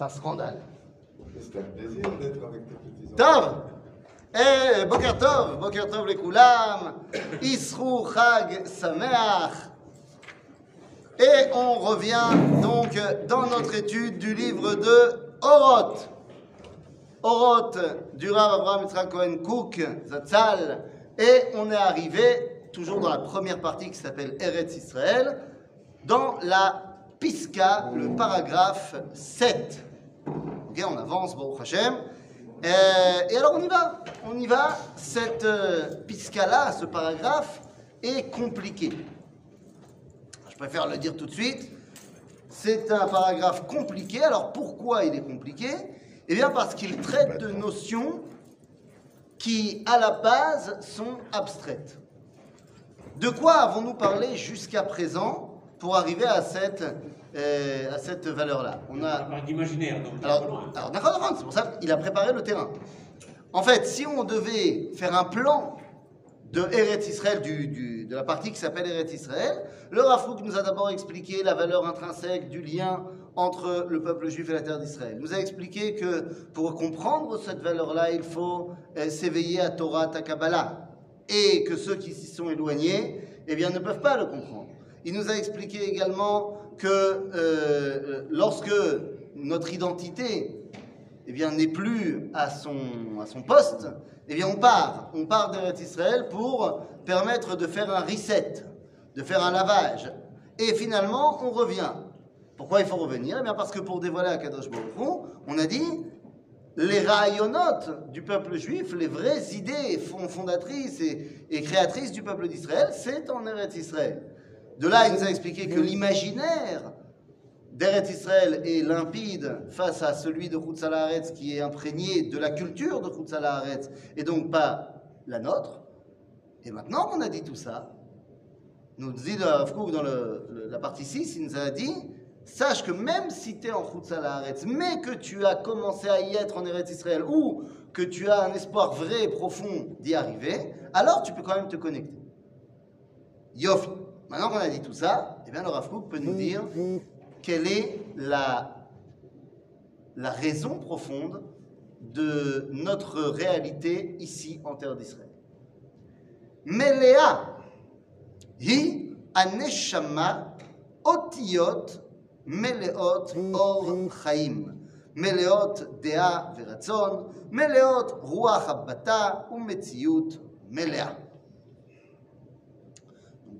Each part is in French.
C'est un scandale. C'est un plaisir d'être avec tes petits-enfants. Tov Eh, Boker Tov, Boker Tov les Koulam, Isrou Chag Sameach. Et on revient donc dans notre étude du livre de Oroth. Oroth du Rav Abraham Yitzhak Cohen Cook, Zatzal. Et on est arrivé, toujours dans la première partie qui s'appelle Eretz Israël, dans la Piska, le paragraphe 7. Ok, on avance, Baruch Hashem. Euh, et alors on y va, on y va. Cette euh, Piska-là, ce paragraphe, est compliqué. Je préfère le dire tout de suite. C'est un paragraphe compliqué. Alors pourquoi il est compliqué? Eh bien parce qu'il traite de notions qui, à la base, sont abstraites. De quoi avons-nous parlé jusqu'à présent? Pour arriver à cette, euh, à cette valeur-là On a parle d'imaginaire, donc. alors, alors, d'accord, d'accord, c'est pour ça qu'il a préparé le terrain. En fait, si on devait faire un plan de Eretz Israël, du, du- de la partie qui s'appelle Eretz Israël, le Rafouk nous a d'abord expliqué la valeur intrinsèque du lien entre le peuple juif et la terre d'Israël. Il nous a expliqué que pour comprendre cette valeur-là, il faut euh, s'éveiller à Torah, à Kabbalah, et que ceux qui s'y sont éloignés, eh bien, ne peuvent pas le comprendre. Il nous a expliqué également que euh, lorsque notre identité eh bien, n'est plus à son, à son poste, eh bien, on part. On part d'Eretz Israël pour permettre de faire un reset, de faire un lavage. Et finalement, on revient. Pourquoi il faut revenir? Eh bien, parce que pour dévoiler à Kadosh Baruch on a dit les raïonotes du peuple juif, les vraies idées fond- fondatrices et, et créatrices du peuple d'Israël, c'est en Eretz Israël. De là, il nous a expliqué que l'imaginaire d'Eretz Israël est limpide face à celui de Haaretz qui est imprégné de la culture de Haaretz et donc pas la nôtre. Et maintenant qu'on a dit tout ça, nous dit dans la partie 6, il nous a dit sache que même si tu es en Haaretz, mais que tu as commencé à y être en Eretz Israël ou que tu as un espoir vrai et profond d'y arriver, alors tu peux quand même te connecter. Yofi. Maintenant qu'on a dit tout ça, eh bien le Rav Kook peut nous dire quelle est la, la raison profonde de notre réalité ici en terre d'Israël. Melea hi aneshama otiyot meleot or chaim. מלאות דעה ורצון, מלאות רוח הבטה ומציאות מלאה.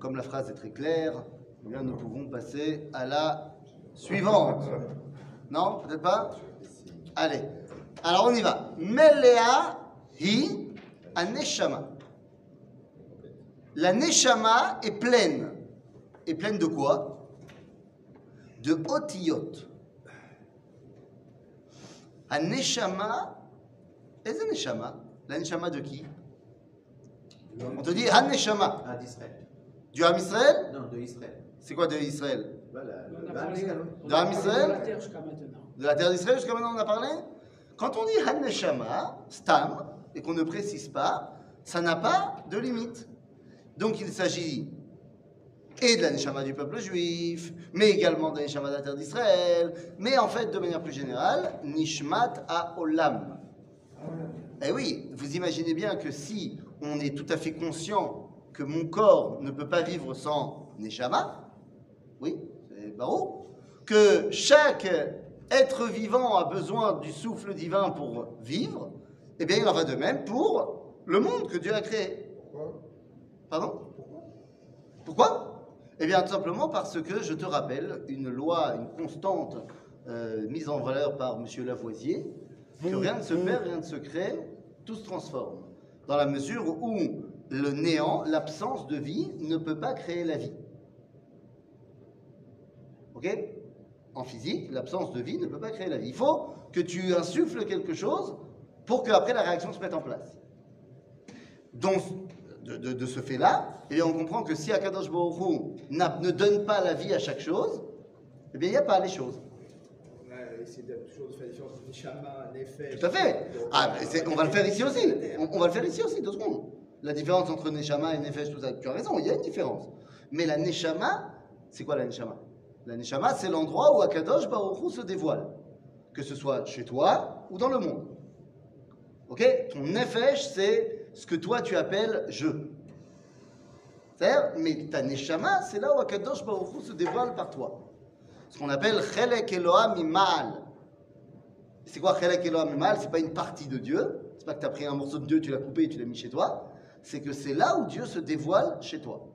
Comme la phrase est très claire, eh bien, nous pouvons passer à la suivante. Non Peut-être pas? Allez. Alors on y va. Melea hi aneshama. La neshama est pleine. Est pleine de quoi? De otiyot. Aneshama, est-ce neshama La neshama de qui? On te dit. Ah, d'Israël. Du Ham Israël? Non, de Israël. C'est quoi de Israël? Shalom. on De Ham Israël? de la terre jusqu'à maintenant. De la terre d'Israël jusqu'à maintenant on a parlé? Quand on dit Haneshama, Stam, et qu'on ne précise pas, ça n'a pas de limite. Donc il s'agit et de la Neshama du peuple juif, mais également de la Neshama de la terre d'Israël, mais en fait, de manière plus générale, Nishmat à Olam. Eh oui, vous imaginez bien que si on est tout à fait conscient que mon corps ne peut pas vivre sans Neshama, oui, c'est barreau, que chaque être vivant a besoin du souffle divin pour vivre, eh bien il en va de même pour le monde que Dieu a créé. Pourquoi? Pardon? Pourquoi? Eh bien, tout simplement parce que, je te rappelle, une loi, une constante euh, mise en valeur par M. Lavoisier, que rien ne se perd, rien ne se crée, tout se transforme. Dans la mesure où le néant, l'absence de vie, ne peut pas créer la vie. Ok? En physique, l'absence de vie ne peut pas créer la vie. Il faut que tu insuffles quelque chose pour qu'après la réaction se mette en place. Donc, de, de- de ce fait-là, eh bien, on comprend que si Akadosh Baruch ne donne pas la vie à chaque chose, eh bien, il n'y a pas les choses. Essayé de toujours de faire la différence entre Neshama, Nefesh. Tout à fait. Ah, on va le faire ici aussi. On, on va le faire ici aussi, deux secondes. La différence entre Neshama et Nefesh, tout tu as raison, il y a une différence. Mais la Neshama, c'est quoi la Neshama? La Neshama, c'est l'endroit où Akadosh Baruch se dévoile. que ce soit chez toi ou dans le monde. Ok? Ton nefesh, c'est ce que toi tu appelles je. Mais ta neshama, c'est là où Akadosh Baruch se dévoile par toi. Ce qu'on appelle chelek Elohim imal. C'est quoi chelek Elohim imal? C'est pas une partie de Dieu. C'est pas que tu as pris un morceau de Dieu, tu l'as coupé et tu l'as mis chez toi. C'est que c'est là où Dieu se dévoile chez toi.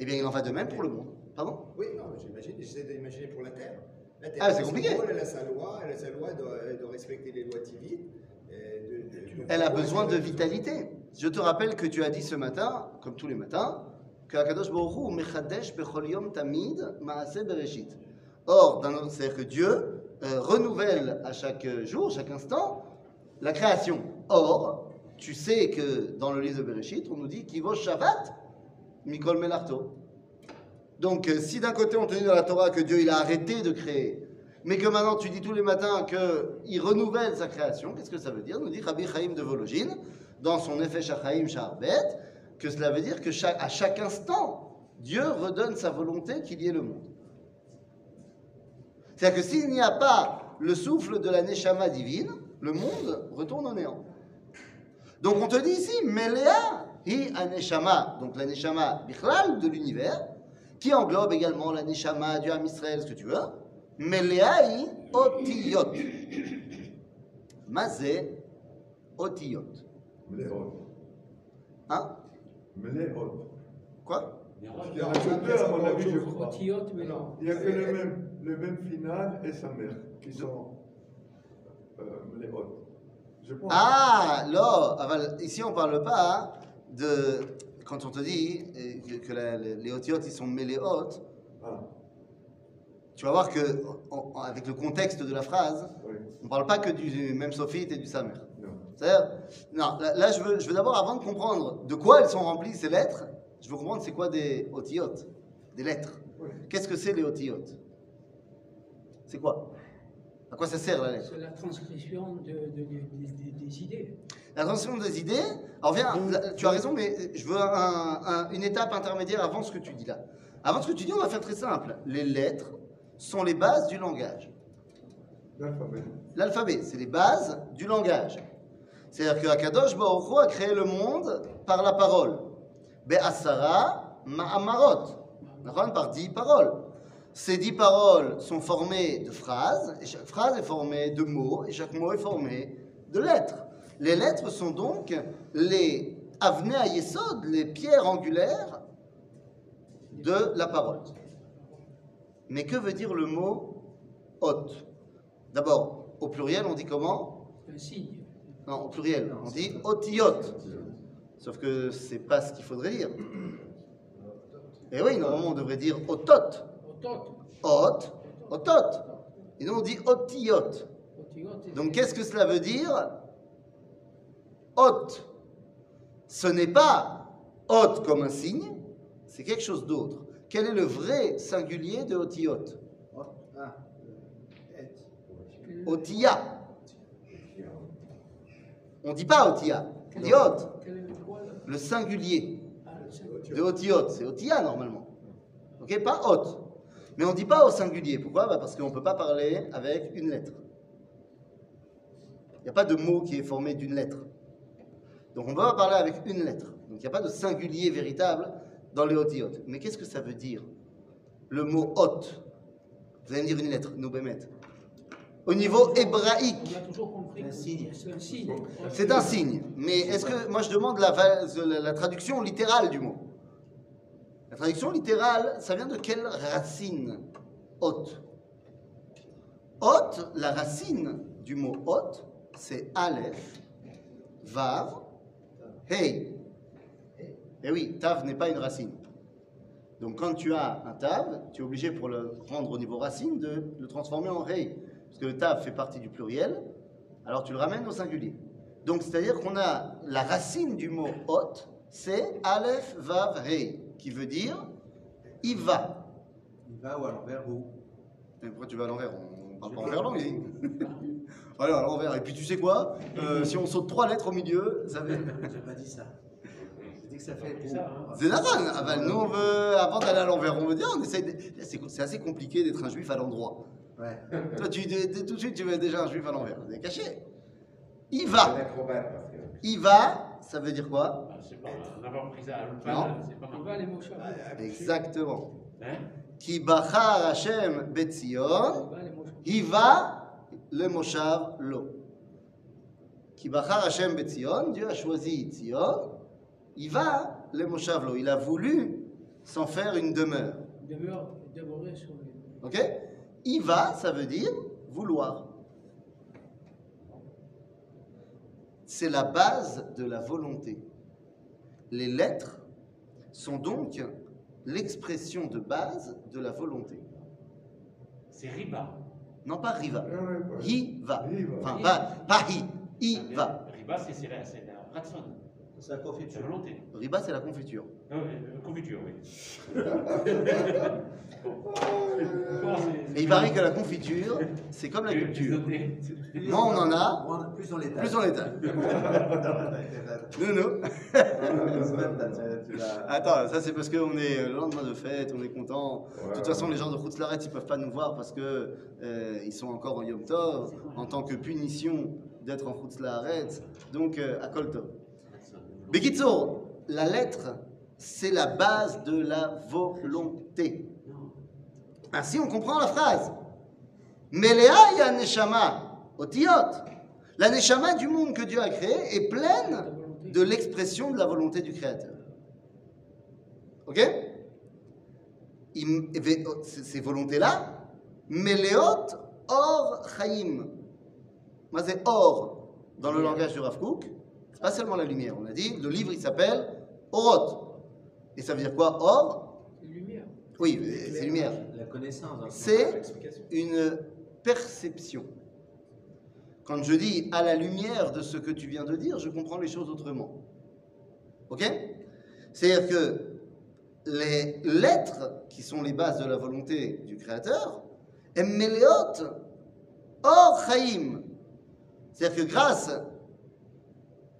Eh bien, il en va de même pour le monde. Pardon? Oui, non, j'imagine, j'essaie d'imaginer pour la Terre. La Terre, Ah, c'est compliqué. rôle, Elle a sa loi, elle a sa loi, elle doit, elle doit respecter les lois divines. Elle a besoin de vitalité. Je te rappelle que tu as dit ce matin, comme tous les matins, que Akadosh Hu mechadesh bechol yom tamid maaseh bereshit. Or, c'est-à-dire que Dieu euh, renouvelle à chaque jour, chaque instant, la création. Or, tu sais que dans le livre de Bereshit, on nous dit Kivosh Shabbat mikol melarto. Donc, euh, si d'un côté on te dit dans la Torah que Dieu il a arrêté de créer, mais que maintenant tu dis tous les matins qu'il renouvelle sa création, qu'est-ce que ça veut dire? Nous dit Rabbi Chaim de Vologine, dans son effet Shachaim Sharbet, que cela veut dire que chaque- à chaque instant, Dieu redonne sa volonté qu'il y ait le monde. C'est-à-dire que s'il n'y a pas le souffle de la Neshama divine, le monde retourne au néant. Donc on te dit ici, Melea hi aneshama, donc la Neshama bichlal de l'univers, qui englobe également la Neshama du Ham Israël, ce que tu veux. Melea hi otiyot. Mazé otiyot. Mléot. Hein? Mléot. Quoi? Il y a que deux, à mon avis, je crois. Otiote, mais non. Il n'y a que le même, le même final et sa mère qui sont euh. Ah, là, aval- ici on parle pas hein, de. Quand on te dit euh, que, la- les otiotes ils sont méléotes, Ah, tu vas voir que, avec le contexte de la phrase, oui. on parle pas que du même sophite et du samer. C'est-à-dire, non, là, là, je veux, je veux d'abord, avant de comprendre de quoi elles sont remplies ces lettres, je veux comprendre c'est quoi des otiotes, des lettres. Oui. Qu'est-ce que c'est les otiotes C'est quoi? À quoi ça sert la lettre C'est la transcription de, de- de- de- des idées. La transmission des idées, alors viens, là, tu as raison, mais je veux un- un- une étape intermédiaire avant ce que tu dis là. Avant ce que tu dis, on va faire très simple. Les lettres sont les bases du langage. L'alphabet. L'alphabet, c'est les bases du langage. C'est-à-dire que Akadosh Baruch Hu a créé le monde par la parole. Be'asara ma'amarot. Par dix paroles. Ces dix paroles sont formées de phrases, et chaque phrase est formée de mots, et chaque mot est formé de lettres. Les lettres sont donc les avnei à yesod, les pierres angulaires de la parole. Mais que veut dire le mot hôte? D'abord, au pluriel, on dit comment? Signe. Non, au pluriel, on dit otiyot. Sauf que c'est pas ce qu'il faudrait dire. Et oui, normalement, on devrait dire otot. Ot, otot. Et nous, on dit otiyot. Donc, qu'est-ce que cela veut dire? Hôte. Ce n'est pas hôte comme un signe, c'est quelque chose d'autre. Quel est le vrai singulier de otiyot Ah, Otiya. On dit pas otiya, on dit le singulier Ah, le signe. de otiot, c'est otiya normalement. Ok, pas hôte. Mais on dit pas au singulier. Pourquoi? Bah, Parce qu'on ne peut pas parler avec une lettre. Il n'y a pas de mot qui est formé d'une lettre. Donc on ne peut pas parler avec une lettre. Donc il n'y a pas de singulier véritable dans les otiotes. Mais qu'est-ce que ça veut dire? Le mot hôte. Vous allez me dire une lettre, nous bémet. Au niveau hébraïque. C'est un signe. Mais est-ce que moi je demande la, va- la- la traduction littérale du mot La traduction littérale, ça vient de quelle racine? Hôte. Hôte, la racine du mot hôte, c'est Aleph, Vav, Hey. Eh oui, Tav n'est pas une racine. Donc quand tu as un Tav, tu es obligé pour le rendre au niveau racine de le transformer en Hey. Parce que le Tav fait partie du pluriel, alors tu le ramènes au singulier. Donc c'est-à-dire qu'on a la racine du mot hôte, c'est Aleph, Vav, Hey, qui veut dire il va. Il va ou à l'envers ou Mais pourquoi tu vas à l'envers? On parle pas envers langue ici. Voilà, à l'envers. Et puis tu sais quoi? Euh, Si on saute trois lettres au milieu, ça fait. J'ai pas dit ça. J'ai dit que ça fait C'est ça, hein. C'est normal. Ah bah, nous, on veut, avant d'aller à l'envers, on veut dire, on essaye. de- C'est assez compliqué d'être un juif à l'endroit. Ouais. Toi, tu, tout de suite, tu mets déjà un juif à l'envers. C'est caché. Il va. Il va, ça veut dire quoi? C'est pas en avoir pris ça à Non. l'Ulpan, c'est pas On mal. va les mouches. Ah, Exactement. Hein? Ki bachar Hashem betzion, hiva le moshav lo. Ki bachar Hashem betzion, Dieu a choisi Tzion, il va le moshav lo. Il a voulu s'en faire une demeure. Demeure dévorer sur. Ok? Il va, ça veut dire vouloir. C'est la base de la volonté. Les lettres sont donc l'expression de base de la volonté. C'est Riba. Non pas riva. Ah. Hi va. Hi va. Enfin, pas, pas hi. I va. Riba, c'est la, ratson, C'est confiture. la volonté. Riba, c'est la confiture. Euh, euh, confiture, oui. Et il paraît que la confiture, c'est comme la culture. Moins on en a, Plus on l'état. plus on l'étale. Nous. Attends, ça c'est parce qu'on est le lendemain de fête, on est content. De toute façon, les gens de Routslaret, ils peuvent pas nous voir parce que euh, ils sont encore en Yom Tov, en tant que punition d'être en Routslaret. Donc, euh, à Kol Tov. Bekitsour, la lettre, c'est la base de la volonté. Ainsi, on comprend la phrase. Melea ya neshama, otiyot. La neshama du monde que Dieu a créé est pleine de l'expression de la volonté du Créateur. Ok? Il- ve- Ces ces volontés-là, Meleot or chaim. Moi, c'est or dans le langage du Rav Kook. C'est pas seulement la lumière. On a dit, le livre, il s'appelle Orot. Et ça veut dire quoi Or? Les lumières. Oui, c'est lumière. La connaissance. hein. C'est une perception. Quand je dis à la lumière de ce que tu viens de dire, je comprends les choses autrement. Ok? C'est-à-dire que les lettres qui sont les bases de la volonté du Créateur, Emmeleot or chaim. C'est-à-dire que grâce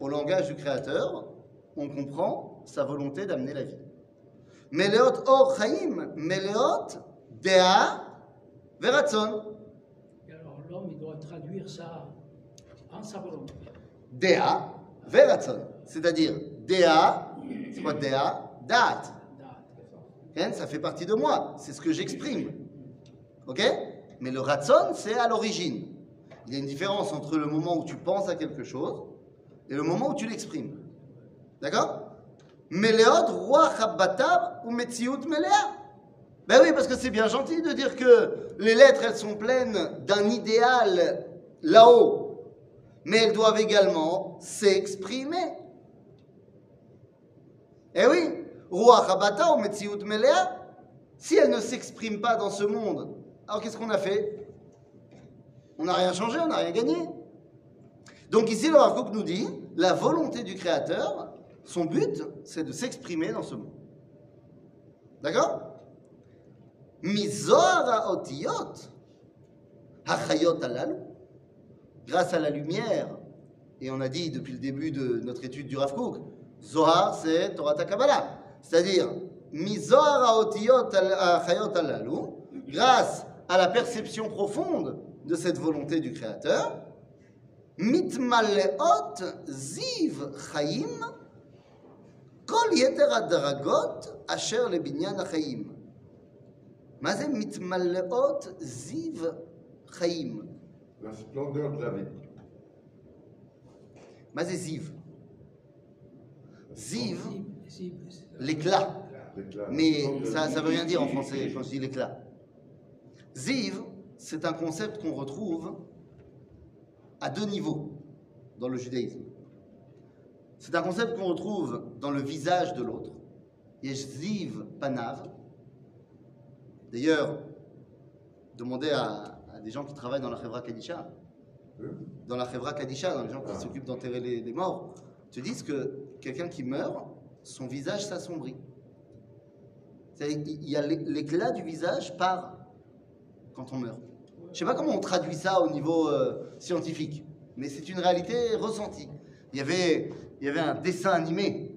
au langage du Créateur, on comprend sa volonté d'amener la vie. Meleot or chaim, meleot dea veratzon. L'homme, il doit traduire ça en sa volonté. Dea veratzon. C'est-à-dire, dea, c'est quoi dea? Dat. Hein, Ça fait partie de moi, c'est ce que j'exprime. Ok? Mais le ratson, c'est à l'origine. Il y a une différence entre le moment où tu penses à quelque chose et le moment où tu l'exprimes. D'accord? Meleot, roi chabbatab ou metziut melea. Ben oui, parce que c'est bien gentil de dire que les lettres, elles sont pleines d'un idéal là-haut. Mais elles doivent également s'exprimer. Eh oui, roi chabata ou metziut melea. Si elles ne s'expriment pas dans ce monde, alors qu'est-ce qu'on a fait? On n'a rien changé, on n'a rien gagné. Donc ici, le Rav nous dit, la volonté du Créateur, son but, c'est de s'exprimer dans ce monde. D'accord? Mizor otiyot, hachayot alalu, grâce à la lumière, et on a dit depuis le début de notre étude du Rav Kook, Zohar, c'est Torah Kabbalah. C'est-à-dire, Mizor otiyot hachayot alalu, grâce à la perception profonde de cette volonté du Créateur, מתמלאות זיו חיים כל יתר הדרגות אשר לבניין החיים. la splendeur de la vie. Mazé ziv. Ziv, l'éclat. Mais ça ne veut rien dire en français quand je dis l'éclat. Ziv, c'est un concept qu'on retrouve à deux niveaux dans le judaïsme. C'est un concept qu'on retrouve dans le visage de l'autre. Yesh ziv panav, D'ailleurs, demandez à, à des gens qui travaillent dans la Chevra Kadisha, dans la Chevra Kadisha, dans les gens qui Ah. s'occupent d'enterrer les, les morts, te disent que quelqu'un qui meurt, son visage s'assombrit. Il y a l'é- l'éclat du visage part quand on meurt. Je ne sais pas comment on traduit ça au niveau euh, scientifique, mais c'est une réalité ressentie. Il y avait, il y avait un dessin animé,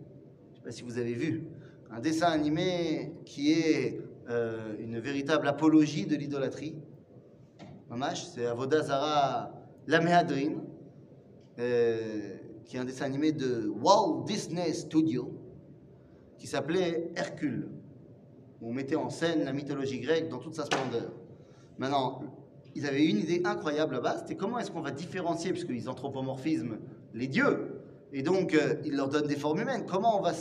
je ne sais pas si vous avez vu, un dessin animé qui est euh, une véritable apologie de l'idolâtrie. C'est Avoda Zara La Méhadrine, euh, qui est un dessin animé de Walt Disney Studio, qui s'appelait Hercule. où On mettait en scène la mythologie grecque dans toute sa splendeur. Maintenant, ils avaient une idée incroyable là-bas, c'était comment est-ce qu'on va différencier, puisqu'ils anthropomorphisment les dieux, et donc euh, ils leur donnent des formes humaines, comment on va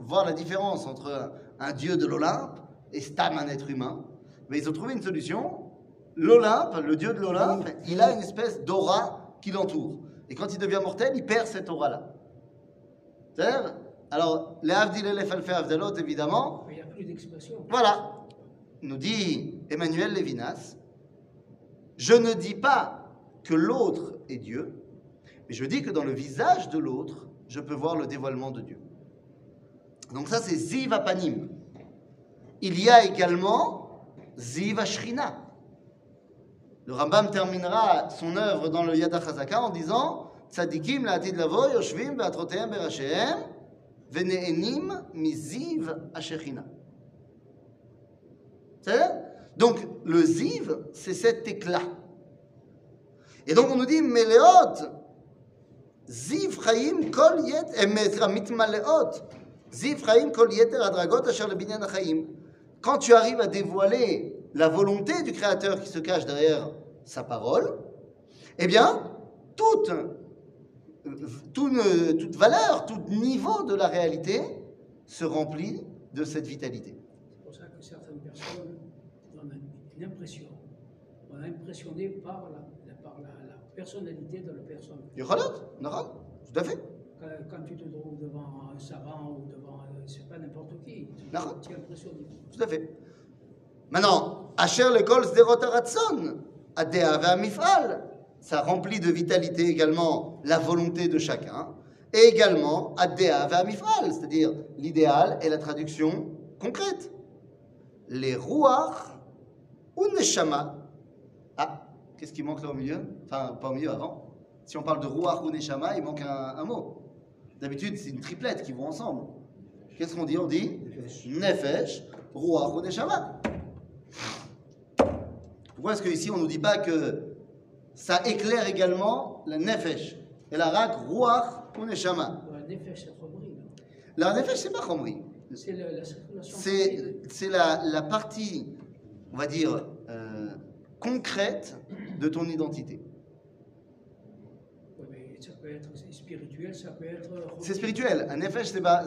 voir la différence entre un dieu de l'Olympe et Stam, un être humain Mais ils ont trouvé une solution. L'Olympe, le dieu de l'Olympe, il a une espèce d'aura qui l'entoure. Et quand il devient mortel, il perd cette aura-là. C'est-à-dire Alors, les Avdil et les Falfé Avdalot, évidemment, Il n'y a plus d'expression. voilà, nous dit Emmanuel Lévinas, je ne dis pas que l'autre est Dieu, mais je dis que dans le visage de l'autre, je peux voir le dévoilement de Dieu. Donc ça, c'est Ziv Apanim il y a également Ziv Ashrina. Le Rambam terminera son œuvre dans le Yad HaChazaka en disant Tzadikim la'atid lavo yoshvim ve'atrotehem berashehem ve'ne'enim miziv Ashrina. Donc le ziv, c'est cet éclat. Et donc on nous dit Meleot, ziv chayim kol yet, emet mitmaleot, ziv chayim kol yeter adragot asher le binyan chayim. Quand tu arrives à dévoiler la volonté du Créateur qui se cache derrière sa parole, eh bien, toute, toute, toute valeur, tout niveau de la réalité se remplit de cette vitalité. C'est pour ça que certaines personnes donnent une impression. On est impressionné par la, par la, la personnalité de la personne. Yochalot, Nahon, tout à fait. Quand, quand tu te trouves devant un savant ou devant, c'est pas n'importe qui, tu es impressionné. Tout à fait. Maintenant, Asher l'école Sderot Aratson, Adea Mifal, ça remplit de vitalité également la volonté de chacun, et également Adea Mifal, c'est-à-dire l'idéal et la traduction concrète. Les Ruach ou Neshama. Ah, qu'est-ce qui manque là au milieu? Enfin, pas au milieu, avant. Si on parle de Ruach ou Neshama, il manque un, un mot. D'habitude, c'est une triplette qui vont ensemble. Qu'est-ce qu'on dit? On dit Nefesh, Ruach ou Neshama. Pourquoi est-ce qu'ici on ne nous dit pas que ça éclaire également la Nefesh et la Rak, Ruach ou Neshama En effet, c'est Khomri. La Nefesh, c'est pas Khomri. La c'est la, la partie, on va dire, euh, concrète de ton identité. Oui, mais ça peut être spirituel, ça peut être. C'est spirituel. Un Nefesh, c'est pas-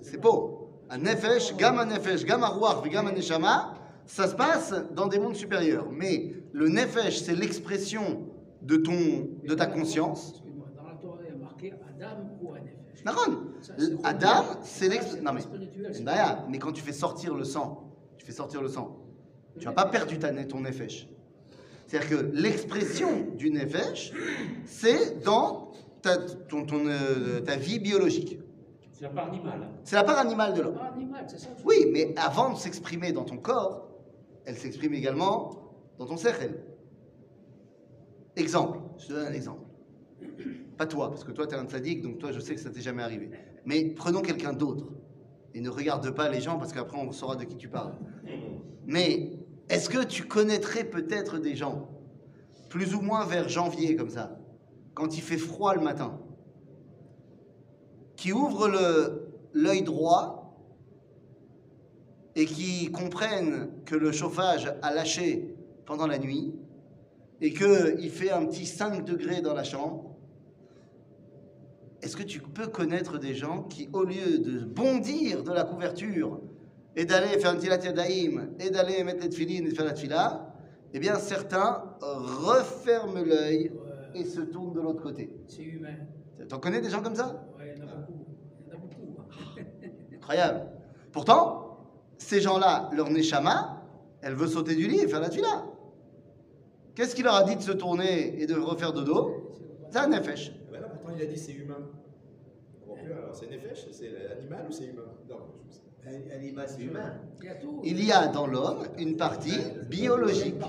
c'est- beau. Un Nefesh, gam un Nefesh, gam un Ruach, gam un Neshama, ça se passe dans des mondes supérieurs. Mais le Nefesh, c'est l'expression de, ton, de ta conscience. Dans la Torah, il y a marqué Adam ou c'est Adam, c'est l'expression. Non mais, mais quand tu fais sortir le sang, tu fais sortir le sang, tu n'as pas perdu ta, ton nefesh. C'est-à-dire que l'expression du nefesh, c'est dans ta, ton- ton, euh, ta vie biologique. C'est la part animale. C'est la part animale de l'homme. Oui, mais avant de s'exprimer dans ton corps, elle s'exprime également dans ton cercle. Exemple, je te donne un exemple. Pas toi, parce que toi, tu es un sadique, donc toi, je sais que ça t'est jamais arrivé. Mais prenons quelqu'un d'autre. Et ne regarde pas les gens, parce qu'après, on saura de qui tu parles. Mais est-ce que tu connaîtrais peut-être des gens, plus ou moins vers janvier, comme ça, quand il fait froid le matin, qui ouvrent l'œil droit et qui comprennent que le chauffage a lâché pendant la nuit et qu'il fait un petit 5 degrés dans la chambre, est-ce que tu peux connaître des gens qui, au lieu de bondir de la couverture et d'aller faire un tilat yadayim et d'aller mettre les tefilines et faire la tefila, eh bien certains referment l'œil et se tournent de l'autre côté. C'est humain. T'en connais des gens comme ça? Ouais, il y en a beaucoup. Il y en a beaucoup. Incroyable. Pourtant, ces gens-là, leur neshama, elle veut sauter du lit et faire la tefila. Qu'est-ce qu'il leur a dit de se tourner et de refaire dodo? C'est un nefesh. Ben non, pourtant il a dit c'est humain. Alors c'est Nefesh, c'est animal ou c'est humain? Non, je sais. Animal, c'est humain. Il y a tout. Il y a dans l'homme une partie biologique.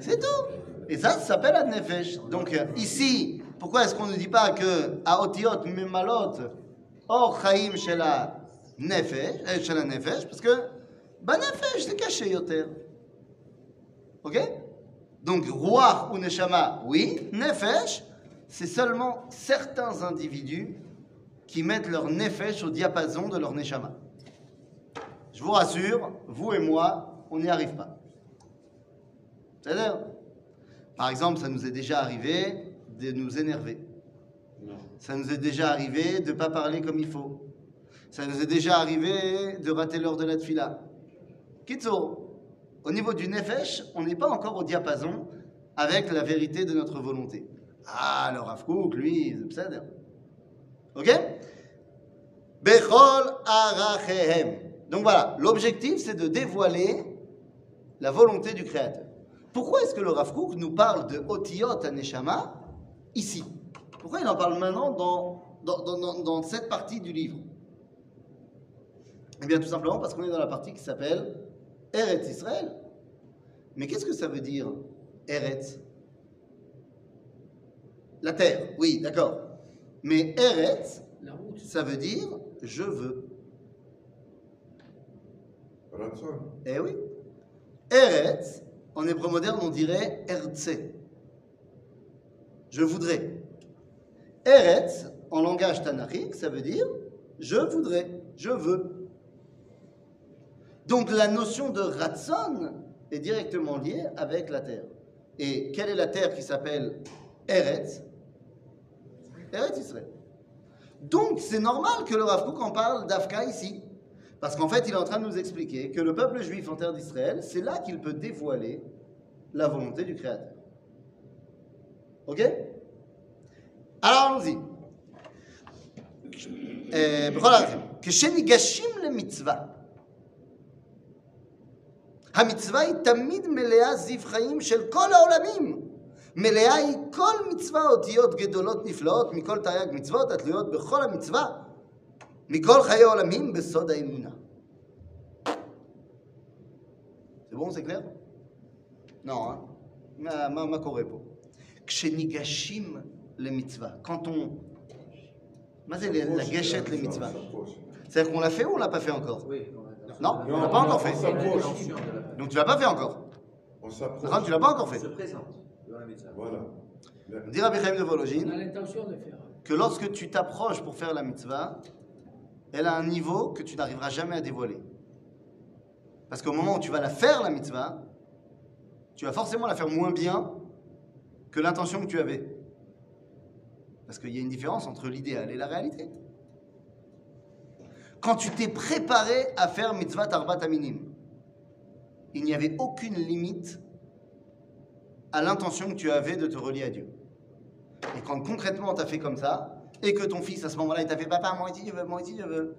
C'est tout. Et ça, ça s'appelle un nefesh. Donc euh, ici, pourquoi est-ce qu'on ne dit pas que aotiot memalot or chaim chez la nefesh, euh, chez la nefesh, parce que bah nefesh c'est caché yoter. Ok? Donc, Ruach ou Neshama, oui. Nefesh, c'est seulement certains individus qui mettent leur Nefesh au diapason de leur Neshama. Je vous rassure, vous et moi, on n'y arrive pas. C'est-à-dire, par exemple, ça nous est déjà arrivé de nous énerver. Ça nous est déjà arrivé de ne pas parler comme il faut. Ça nous est déjà arrivé de rater l'heure de la tfila. Kitso, au niveau du nefesh, on n'est pas encore au diapason avec la vérité de notre volonté. Ah, le Rav Kook, lui, c'est pseudo. Ok? Bechol arachehem. Donc voilà, l'objectif c'est de dévoiler la volonté du Créateur. Pourquoi est-ce que le Rav Kook nous parle de Otiyot Aneshama ici? Pourquoi il en parle maintenant dans, dans, dans, dans cette partie du livre? Eh bien tout simplement parce qu'on est dans la partie qui s'appelle Eretz Israël. Mais qu'est-ce que ça veut dire Eretz? La terre, oui, d'accord. Mais Eretz, ça veut dire je veux. Eh oui. Eretz, en hébreu moderne, on dirait Ertze. Je voudrais. Eretz, en langage tanachique, ça veut dire je voudrais, je veux. Donc la notion de Ratson est directement liée avec la terre. Et quelle est la terre qui s'appelle Eretz? Eretz Israël. Donc c'est normal que le Rav en parle d'Afka ici. Parce qu'en fait, il est en train de nous expliquer que le peuple juif en terre d'Israël, c'est là qu'il peut dévoiler la volonté du Créateur. Ok Alors allons-y. אה, בכל האחרים, כשניגשים למצווה, המצווה היא תמיד מלאה זיו חיים של כל העולמים. מלאה היא כל מצווה אותיות גדולות נפלאות מכל תרי"ג מצוות התלויות בכל המצווה, Mikol Chayolamim C'est bon, c'est clair Non, hein ma, ma, korepo. Kshenigashim le mitzvah. Quand on. la gâchette le mitzvah C'est-à-dire qu'on l'a fait ou on l'a pas fait encore? Oui. Non, on l'a pas encore fait. Donc tu l'as pas fait encore. On s'approche. tu l'as pas encore fait. On se présente. Voilà. On dit Rabbi de Vologine. Que lorsque tu t'approches pour faire la mitzvah, elle a un niveau que tu n'arriveras jamais à dévoiler. Parce qu'au moment où tu vas la faire, la mitzvah, tu vas forcément la faire moins bien que l'intention que tu avais. Parce qu'il y a une différence entre l'idéal et la réalité. Quand tu t'es préparé à faire mitzvah tarbat aminim, il n'y avait aucune limite à l'intention que tu avais de te relier à Dieu. Et quand concrètement tu as fait comme ça, et que ton fils à ce moment-là il t'a fait papa, moi aussi je veux, moi aussi je veux,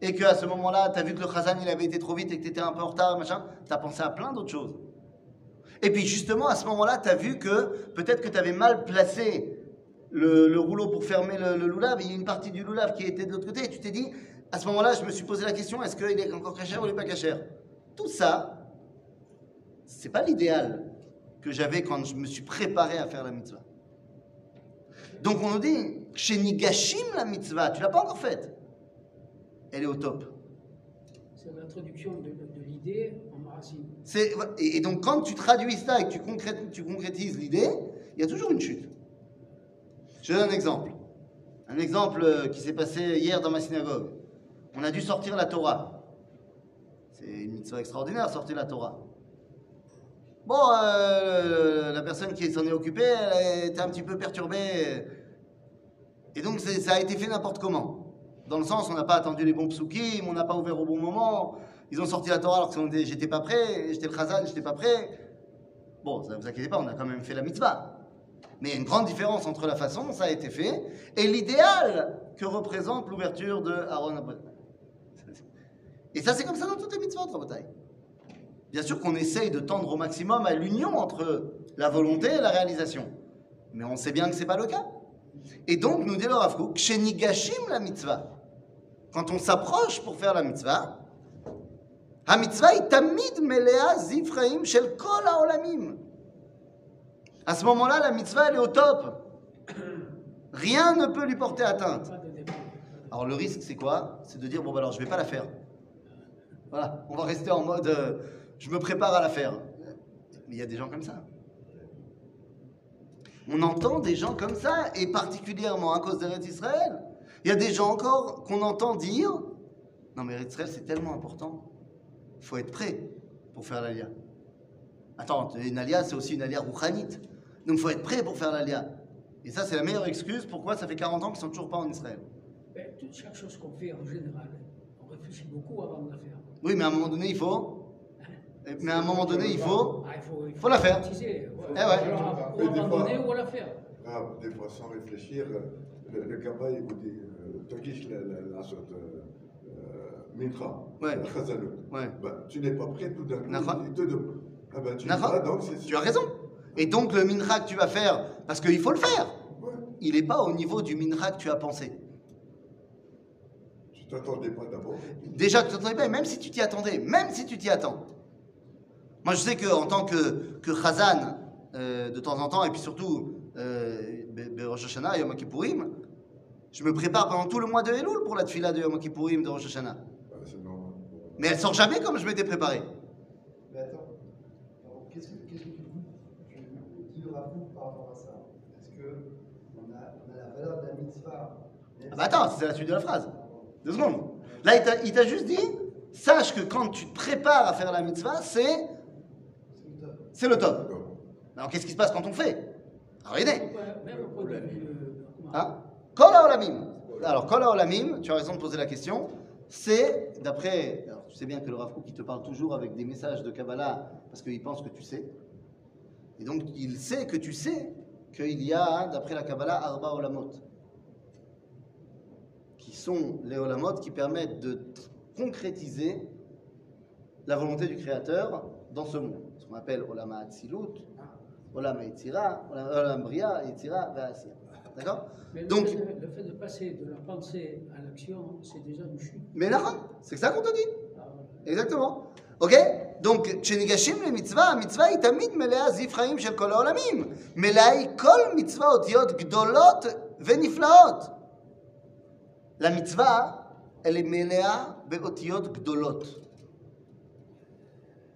et que à ce moment-là tu as vu que le chazan il avait été trop vite et que tu étais un peu en retard, machin, tu as pensé à plein d'autres choses. Et puis justement à ce moment-là tu as vu que peut-être que tu avais mal placé le, le rouleau pour fermer le, loulav, il y a une partie du loulav qui était de l'autre côté, et tu t'es dit, à ce moment-là je me suis posé la question, est-ce qu'il est encore cachère ou il n'est pas cachère? Tout ça, c'est pas l'idéal que j'avais quand je me suis préparé à faire la mitzvah. Donc on nous dit, chez Nigashim la mitzvah, tu l'as pas encore faite. Elle est au top. C'est l'introduction de, de l'idée en racine. Et, et donc quand tu traduis ça et que tu, tu concrétises l'idée, il y a toujours une chute. Je donne un exemple. Un exemple euh, qui s'est passé hier dans ma synagogue. On a dû sortir la Torah. C'est une mitzvah extraordinaire, sortir la Torah. Bon, euh, la personne qui s'en est occupée, elle était un petit peu perturbée. Et donc ça a été fait n'importe comment. Dans le sens, on n'a pas attendu les bons psukim, on n'a pas ouvert au bon moment. Ils ont sorti la Torah alors que j'étais pas prêt, j'étais le chazan, j'étais pas prêt. Bon, ça vous inquiétez pas, on a quand même fait la mitzvah. Mais il y a une grande différence entre la façon ça a été fait et l'idéal que représente l'ouverture de Aaron. Et ça, c'est comme ça dans toutes les mitzvot, Rabotai. Bien sûr qu'on essaye de tendre au maximum à l'union entre la volonté et la réalisation. Mais on sait bien que ce n'est pas le cas. Et donc, nous dit le Rav la mitzvah, quand on s'approche pour faire la mitzvah, ha mitzvah est tamid melea zifraim shel kol haolamim. À ce moment-là, la mitzvah, elle est au top. Rien ne peut lui porter atteinte. Alors le risque, c'est quoi? C'est de dire, bon, bah alors je vais pas la faire. Voilà, on va rester en mode, euh, je me prépare à la faire. Mais il y a des gens comme ça. On entend des gens comme ça, et particulièrement à cause d'Eretz Israël. Il y a des gens encore qu'on entend dire Non, mais Eretz Israël, c'est tellement important. Il faut être prêt pour faire l'alia. Attends, une alia, c'est aussi une alia rouchanite. Donc il faut être prêt pour faire l'alia. Et ça, c'est la meilleure excuse pourquoi ça fait 40 ans qu'ils sont toujours pas en Israël. Ben, toute chaque chose qu'on fait en général, on réfléchit beaucoup avant de la faire. Oui, mais à un moment donné, il faut. Mais à un moment donné, il faut. Ah, il faut, il Faut la faire. Eh ouais. Des fois- ou la faire. Ah, des fois, sans réfléchir, le, le il vous dit euh, Togish la, la, la sorte euh, euh, Ouais. la. Ouais. Bah, tu n'es pas prêt tout d'un coup. Nachon. il te demande. Ah ben, tu vas, donc as raison. Et donc, le mincha que tu vas faire, parce qu'il faut le faire, Ouais. il n'est pas au niveau du mincha que tu as pensé. Tu t'attendais pas d'abord? Déjà, tu t'attendais pas, même si tu t'y attendais, même si tu t'y attends. Moi, je sais qu'en tant que, que Chazan, euh, de temps en temps, et puis surtout, euh, Rosh Hashanah, Yom Kippourim, je me prépare pendant tout le mois de Elul pour la tefila de Yom Kippourim, de Rosh Hashanah. Ah. Mais elle sort jamais comme je m'étais préparé. Mais attends, qu'est-ce que, qu'est-ce que tu dis le par rapport à ça? Est-ce que on a, on a la valeur de la mitzvah? Ah bah attends, c'est la suite de la phrase. Deux secondes. Là, il t'a- il t'a juste dit, sache que quand tu te prépares à faire la mitzvah, c'est c'est le top. Alors qu'est-ce qui se passe quand on fait? Regardez. Hein? Alors, Kol haolamim, tu as raison de poser la question. C'est, d'après. Alors, tu sais bien que le Rav il te parle toujours avec des messages de Kabbalah parce qu'il pense que tu sais. Et donc, il sait que tu sais qu'il y a, d'après la Kabbalah, Arba Olamot. Qui sont les Olamot qui permettent de concrétiser la volonté du Créateur dans ce monde Ce qu'on appelle Olama Atzilut, Olama Yetzira, Olam Bria, Yetzira, Ve'asiyah. D'accord Mais le Donc- fait de- le fait de passer de la pensée à l'action, c'est déjà une chute. Mais là, c'est que ça qu'on te dit. Ah, voilà. Exactement. Ok Donc, כשניגשים למצווה, המצווה היא תמיד מלאה זיו חיים של כל העולמים. מלאה היא כל מצווה אותיות גדולות ונפלאות. למצווה, elle est מלאה באותיות גדולות.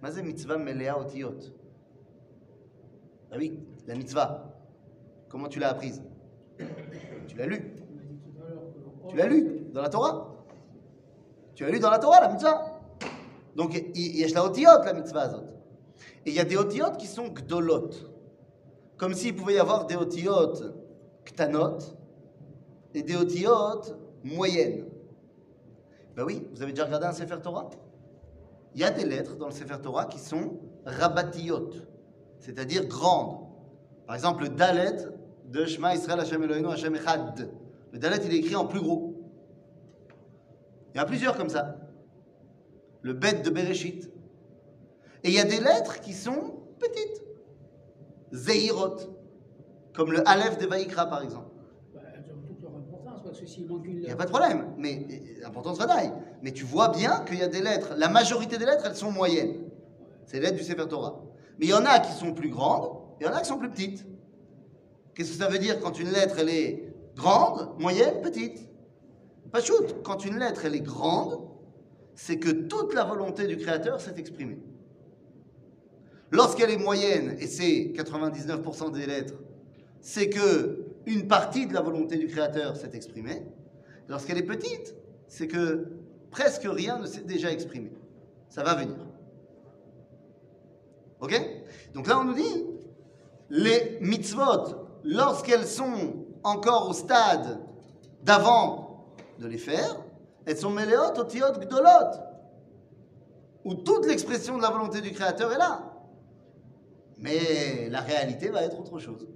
מה זה מצווה מלאה אותיות Ah oui, la mitzvah. Comment tu l'as apprise Tu l'as lu. On a dit tout à l'heure que Tu l'as lu dans la Torah Tu l'as lu dans la Torah, la mitzvah Donc, il il y a la otiyot, la mitzvah azot. Et il y a des otiyot qui sont gdolot. Comme s'il pouvait y avoir des otiyot ktanot et des otiyot moyennes. Ben oui, vous avez déjà regardé un Sefer Torah il y a des lettres dans le Sefer Torah qui sont rabatiyot, c'est-à-dire grandes. Par exemple, le Dalet de Shema Israël Hashem Eloheinu Hashem Echad. Le Dalet, il est écrit en plus gros. Il y en a plusieurs comme ça. Le Bet de Bereshit. Et il y a des lettres qui sont petites. Zehirot. Comme le Aleph de Vaïkra, par exemple. Bah, Il n'y a lettre- pas de problème. Mais euh, l'importance vadaï. Mais tu vois bien qu'il y a des lettres. La majorité des lettres, elles sont moyennes. C'est les lettres du Sefer Torah. Mais il y en a qui sont plus grandes, il y en a qui sont plus petites. Qu'est-ce que ça veut dire quand une lettre, elle est grande, moyenne, petite? Pas shoot. Quand une lettre, elle est grande, c'est que toute la volonté du Créateur s'est exprimée. Lorsqu'elle est moyenne, et c'est 99% des lettres, c'est que une partie de la volonté du Créateur s'est exprimée. Lorsqu'elle est petite, c'est que presque rien ne s'est déjà exprimé. Ça va venir. Ok Donc là, on nous dit, les mitzvot, lorsqu'elles sont encore au stade d'avant de les faire, elles sont méléot, otiot, gdolot, où toute l'expression de la volonté du Créateur est là. Mais la réalité va être autre chose.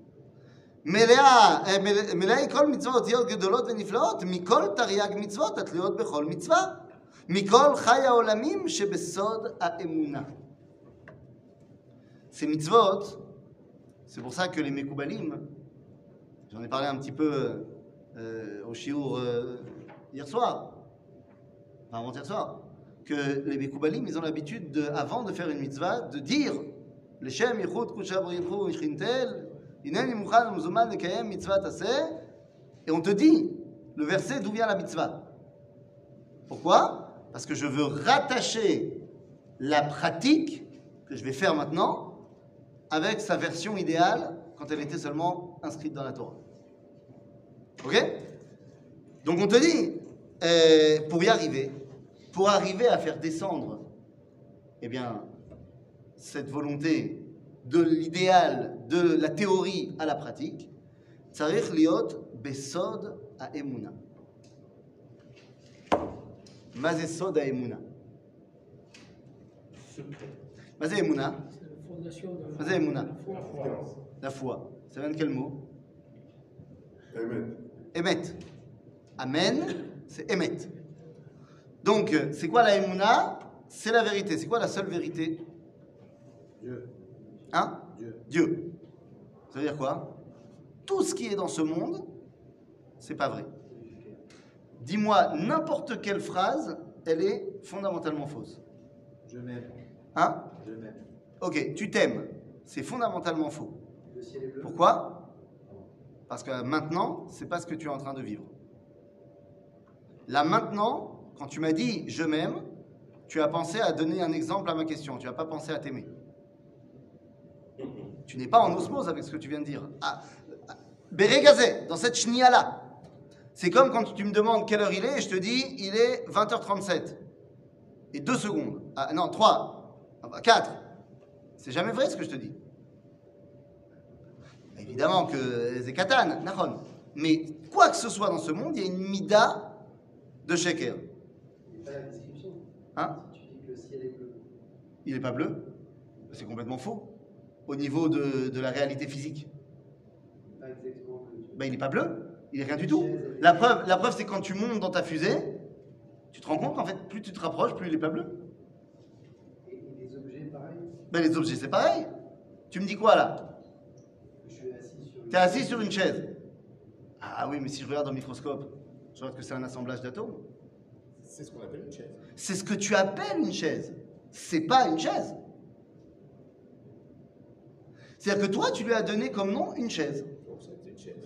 מלאה, אה, מלא- מלאה היא כל מצוות אותיות גדולות ונפלאות, מכל תרי"ג מצוות התלויות בכל מצווה, Mikol Chaya Olamim Shebesod Aemuna. Ces mitzvot, c'est pour ça que les Mekoubalim, j'en ai parlé un petit peu euh, au Shiur euh, hier soir, enfin avant-hier soir, que les Mekoubalim, ils ont l'habitude, de, avant de faire une mitzvah, de dire Shem et on te dit le verset d'où vient la mitzvah. Pourquoi? parce que je veux rattacher la pratique que je vais faire maintenant avec sa version idéale quand elle était seulement inscrite dans la Torah. Ok? Donc on te dit, euh, pour y arriver, pour arriver à faire descendre, eh bien, cette volonté de l'idéal, de la théorie à la pratique, Tsarich liot besod à emuna. Mazé Soda Emouna. Mazé Emouna. Mazé Emouna. La foi. Ça vient de quel mot? Emet. Emet. Amen, c'est Emet. Donc, euh, c'est quoi la Emouna C'est la vérité. C'est quoi la seule vérité? Dieu. Hein? Dieu. Dieu. Ça veut dire quoi? Tout ce qui est dans ce monde, c'est pas vrai. Dis-moi n'importe quelle phrase, elle est fondamentalement fausse. Je m'aime. Hein? Je m'aime. Ok, tu t'aimes. C'est fondamentalement faux. Le ciel est bleu. Pourquoi? Parce que maintenant, c'est pas ce que tu es en train de vivre. Là maintenant, quand tu m'as dit je m'aime, tu as pensé à donner un exemple à ma question. Tu n'as pas pensé à t'aimer. Tu n'es pas en osmose avec ce que tu viens de dire. Ah, ah, dans cette chnia là, c'est comme quand tu me demandes quelle heure il est et je te dis il est 20h37. Et deux secondes. Ah, non, 3, 4. C'est jamais vrai ce que je te dis. Évidemment que c'est Katan, Nahon. Mais quoi que ce soit dans ce monde, il y a une mida de sheker. Et pas la description. Hein? Si tu dis que le ciel est bleu. Il n'est pas bleu C'est complètement faux. Au niveau de, de la réalité physique. Pas exactement Ben, il n'est pas bleu. Il n'est rien du tout. La preuve, la preuve c'est quand tu montes dans ta fusée, tu te rends compte qu'en fait, plus tu te rapproches, plus il n'est pas bleu. Et, les objets, pareil. Ben, les objets, c'est pareil. Tu me dis quoi là? Je suis assis sur une. Tu es assis sur une chaise. Ah oui, mais si je regarde au microscope, je vois que c'est un assemblage d'atomes. C'est ce qu'on appelle une chaise. C'est ce que tu appelles une chaise. C'est pas une chaise. C'est-à-dire que toi, tu lui as donné comme nom une chaise. Donc une chaise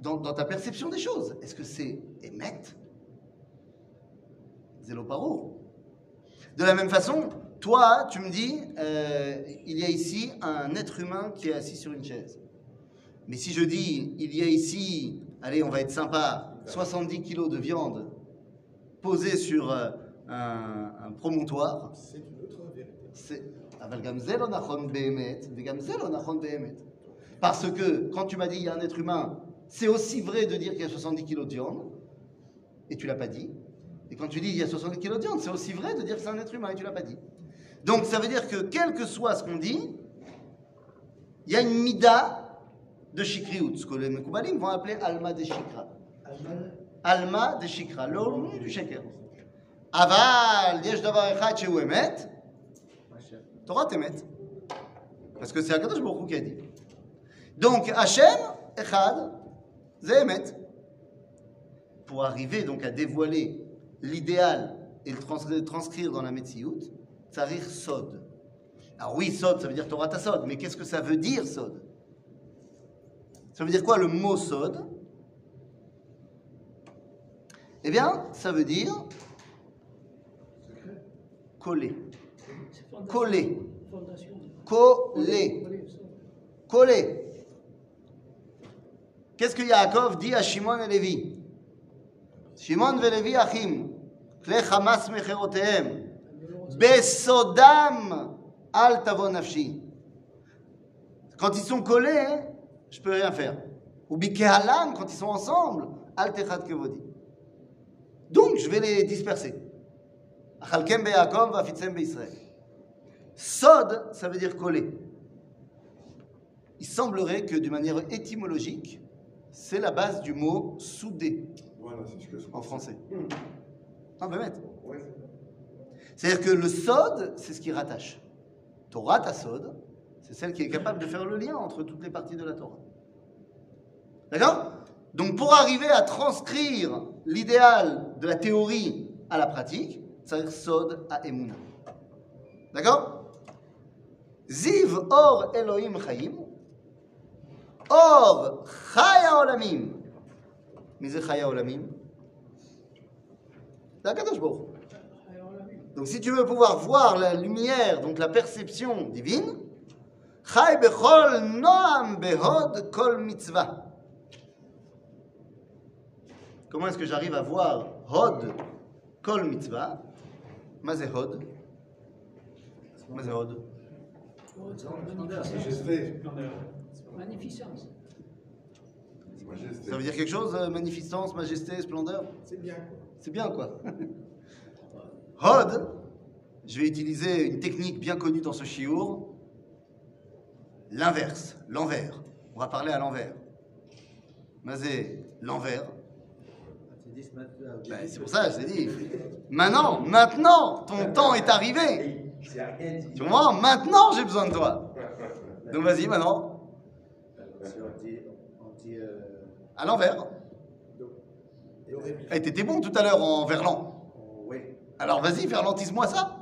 dans, ta perception des choses. Est-ce que c'est Emet Zéloparo. De la même façon, toi, tu me dis, euh, il y a ici un être humain qui est assis sur une chaise. Mais si je dis, il y a ici, allez, on va être sympa, 70 kilos de viande posée sur euh, un, promontoire. C'est une autre vérité. Parce que quand tu m'as dit, il y a un être humain c'est aussi vrai de dire qu'il y a 70 kilos de viande, et tu l'as pas dit. Et quand tu dis il y a 70 kilos de viande, c'est aussi vrai de dire que c'est un être humain, et tu l'as pas dit. Donc ça veut dire que quel que soit ce qu'on dit, il y a une mida de shikriout, ce que les Mekoubalim vont appeler alma de shikra. Alma de shikra, l'homme du sheker. Aval, yesh davar echad shehu emet, Torah t'émet. Parce que c'est Akadosh Baruch Hu qui a dit. Donc, Hachem, Echad. Pour arriver donc à dévoiler l'idéal et le trans- le transcrire dans la Metsiout, Tsarir Sod. Alors oui, Sod, ça veut dire Torah Sod, mais qu'est-ce que ça veut dire Sod? Ça veut dire quoi le mot Sod? Eh bien, ça veut dire coller. Coller. Coller. Coller. Qu'est-ce que Yaakov dit à Shimon et Lévi? Shimon et Lévi achim, kle Hamas besodam al tavo nafshi. Quand ils sont collés, je peux rien faire. Ou bikehalam, quand ils sont ensemble, al techad kevodi. Donc, je vais les disperser. Achalkem be Yaakov, vafitzem be Israël. Sod, ça veut dire coller. Il semblerait que, d'une manière étymologique, c'est la base du mot souder Voilà, c'est ce que je en français. Non, mais mettre. Ouais. C'est-à-dire que le sod, c'est ce qui rattache. Torah, ta sod, c'est celle qui est capable de faire le lien entre toutes les parties de la Torah. D'accord? Donc, pour arriver à transcrire l'idéal de la théorie à la pratique, ça veut dire sod à Emouna. D'accord? Ziv or Elohim Chaim, or Chaya Olamim. Mais c'est Chaya Olamim C'est Akadosh Baruch Hu. Donc si tu veux pouvoir voir la lumière, donc la perception divine, Chai bechol noam behod kol mitzvah. Comment est-ce que j'arrive à voir hod kol mitzvah Ma c'est hod Ma c'est hod magnificence. Majesté. Magnificence. Majesté. Ça veut dire quelque chose euh, Magnificence, majesté, splendeur? C'est bien, quoi. C'est bien quoi. Hod, je vais utiliser une technique bien connue dans ce chiour. L'inverse, l'envers. On va parler à l'envers. Mazé, l'envers. Ben, c'est pour ça, je l'ai dit. Maintenant, maintenant, ton temps est arrivé. Tu vois, maintenant j'ai besoin de toi. Donc vas-y maintenant, Si on dit, on dit euh, à l'envers. Eh, t'étais bon tout à l'heure en verlan. on- oui, Alors vas-y, verlantise-moi ça.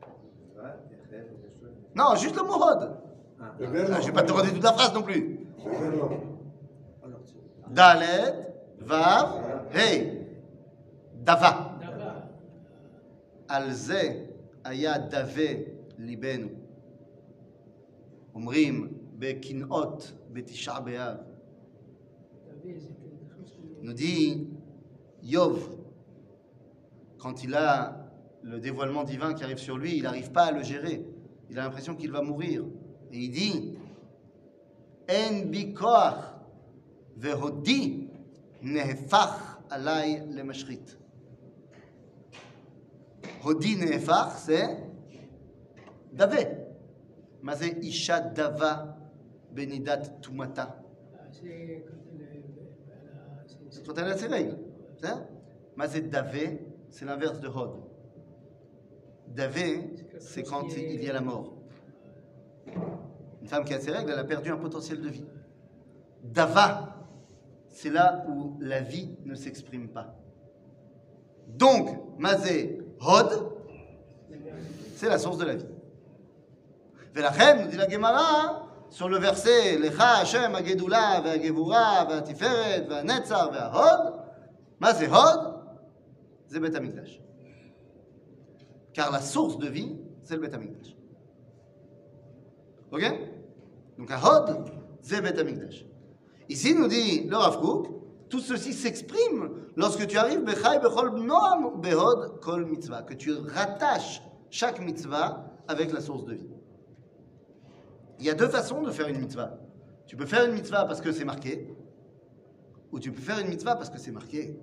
tu vois, des rêves, des choses. Non, juste le mot Hod. Ah, Le Ah, verlan. je vais pas te demander toute la phrase non plus. Le verlan. alors, tu- Dalet, Vav, Hey. Dava. D'abord, על זה היה דווה ליבנו. אומרים Betisha Nous dit Yov, quand il a le dévoilement divin qui arrive sur lui, il n'arrive pas à le gérer. Il a l'impression qu'il va mourir. Et il dit En bikoach vehodi nehefach alay le mashrit. Hodi nehefach, c'est Davé. Mais Isha Dava Benidat Tumata. C'est quand elle a ses règles. Mazet Davé, c'est l'inverse de Hod. Davé, c'est quand il y a la mort. Une femme qui a ses règles, elle a perdu un potentiel de vie. Dava, c'est là où la vie ne s'exprime pas. Donc, Mazé, Hod, c'est la source de la vie. Velachem, nous dit la Gemara, hein? sur le verset Lecha Hashem Agedula Ve'agevura Ve'atiferet Ve'anetzar Ve'ahod, ma c'est Hod C'est Amikdash. Car la source de vie, c'est le Bet Amikdash. Ok? Donc un Hod, c'est Bet Amikdash. Ici, nous dit le Rav Kook, tout ceci s'exprime lorsque tu arrives Bechai Bechol Noam Behod Kol Mitzvah, que tu rattaches chaque mitzvah avec la source de vie. Il y a deux façons de faire une mitzvah. Tu peux faire une mitzvah parce que c'est marqué, ou tu peux faire une mitzvah parce que c'est marqué.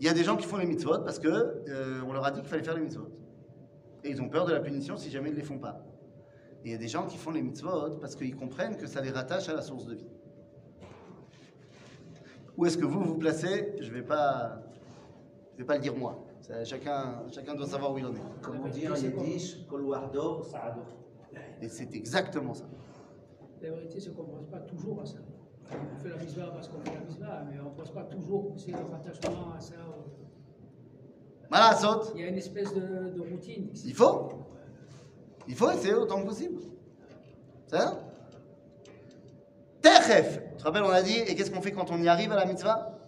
Il y a des gens qui font les mitzvot parce que euh, on leur a dit qu'il fallait faire les mitzvot. Et ils ont peur de la punition si jamais ils ne les font pas. Il y a des gens qui font les mitzvot parce qu'ils comprennent que ça les rattache à la source de vie. Où est-ce que vous vous placez? Je ne vais, pas, je vais pas le dire moi. Euh, chacun, chacun doit savoir où il en est. Comment dire en yiddish, couloir d'or, Et c'est exactement ça. La vérité, c'est qu'on ne pense pas toujours à ça. On fait la misère parce qu'on fait la misère, mais on ne pense pas toujours c'est notre attachement à ça. Euh. Voilà, saute. Il y a une espèce de, de routine. Il faut. Il faut essayer autant que possible. C'est ça Techef. Tu te rappelles, on a dit, et qu'est-ce qu'on fait quand on y arrive à la mitzvah?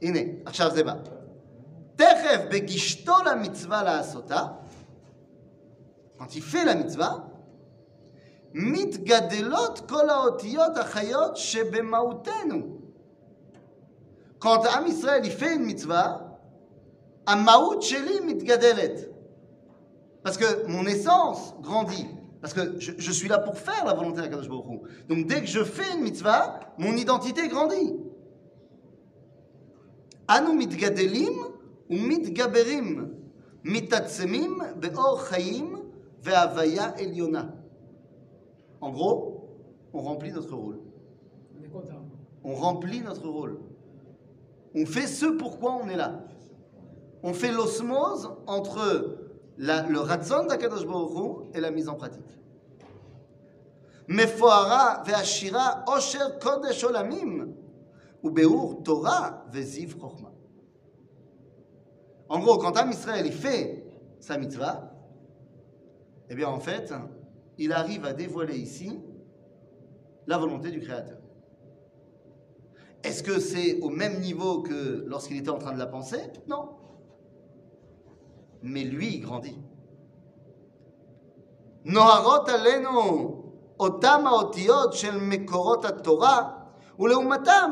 Iné, Achav Zeba. Techef begishto la mitzvah quand il fait la mitzvah. Quand Am il fait une mitzvah. Parce que mon essence grandit. Parce que je, suis là pour faire la volonté d'Akadosh Baruch Hu. Donc dès que je fais une mitzvah, mon identité grandit. Anu mitgadelim ומתגברים, מתעצמים באור חיים והוויה עליונה. En gros, on remplit notre rôle. On est content. On remplit notre rôle. On fait ce pourquoi on est là. On fait l'osmose entre la- le ratzon d'Akadosh Baruch Hu et la mise en pratique. מפוארה ועשירה עושר קודש עולמים וביאור תורה וזיו חוכמה. En gros, quand Am Israël il fait sa mitzvah, eh bien en fait, il arrive à dévoiler ici la volonté du Créateur. Est-ce que c'est au même niveau que lorsqu'il était en train de la penser Non. Mais lui, il grandit. נוהרות עלינו אותם האותיות של מקורות התורה, ולעומתם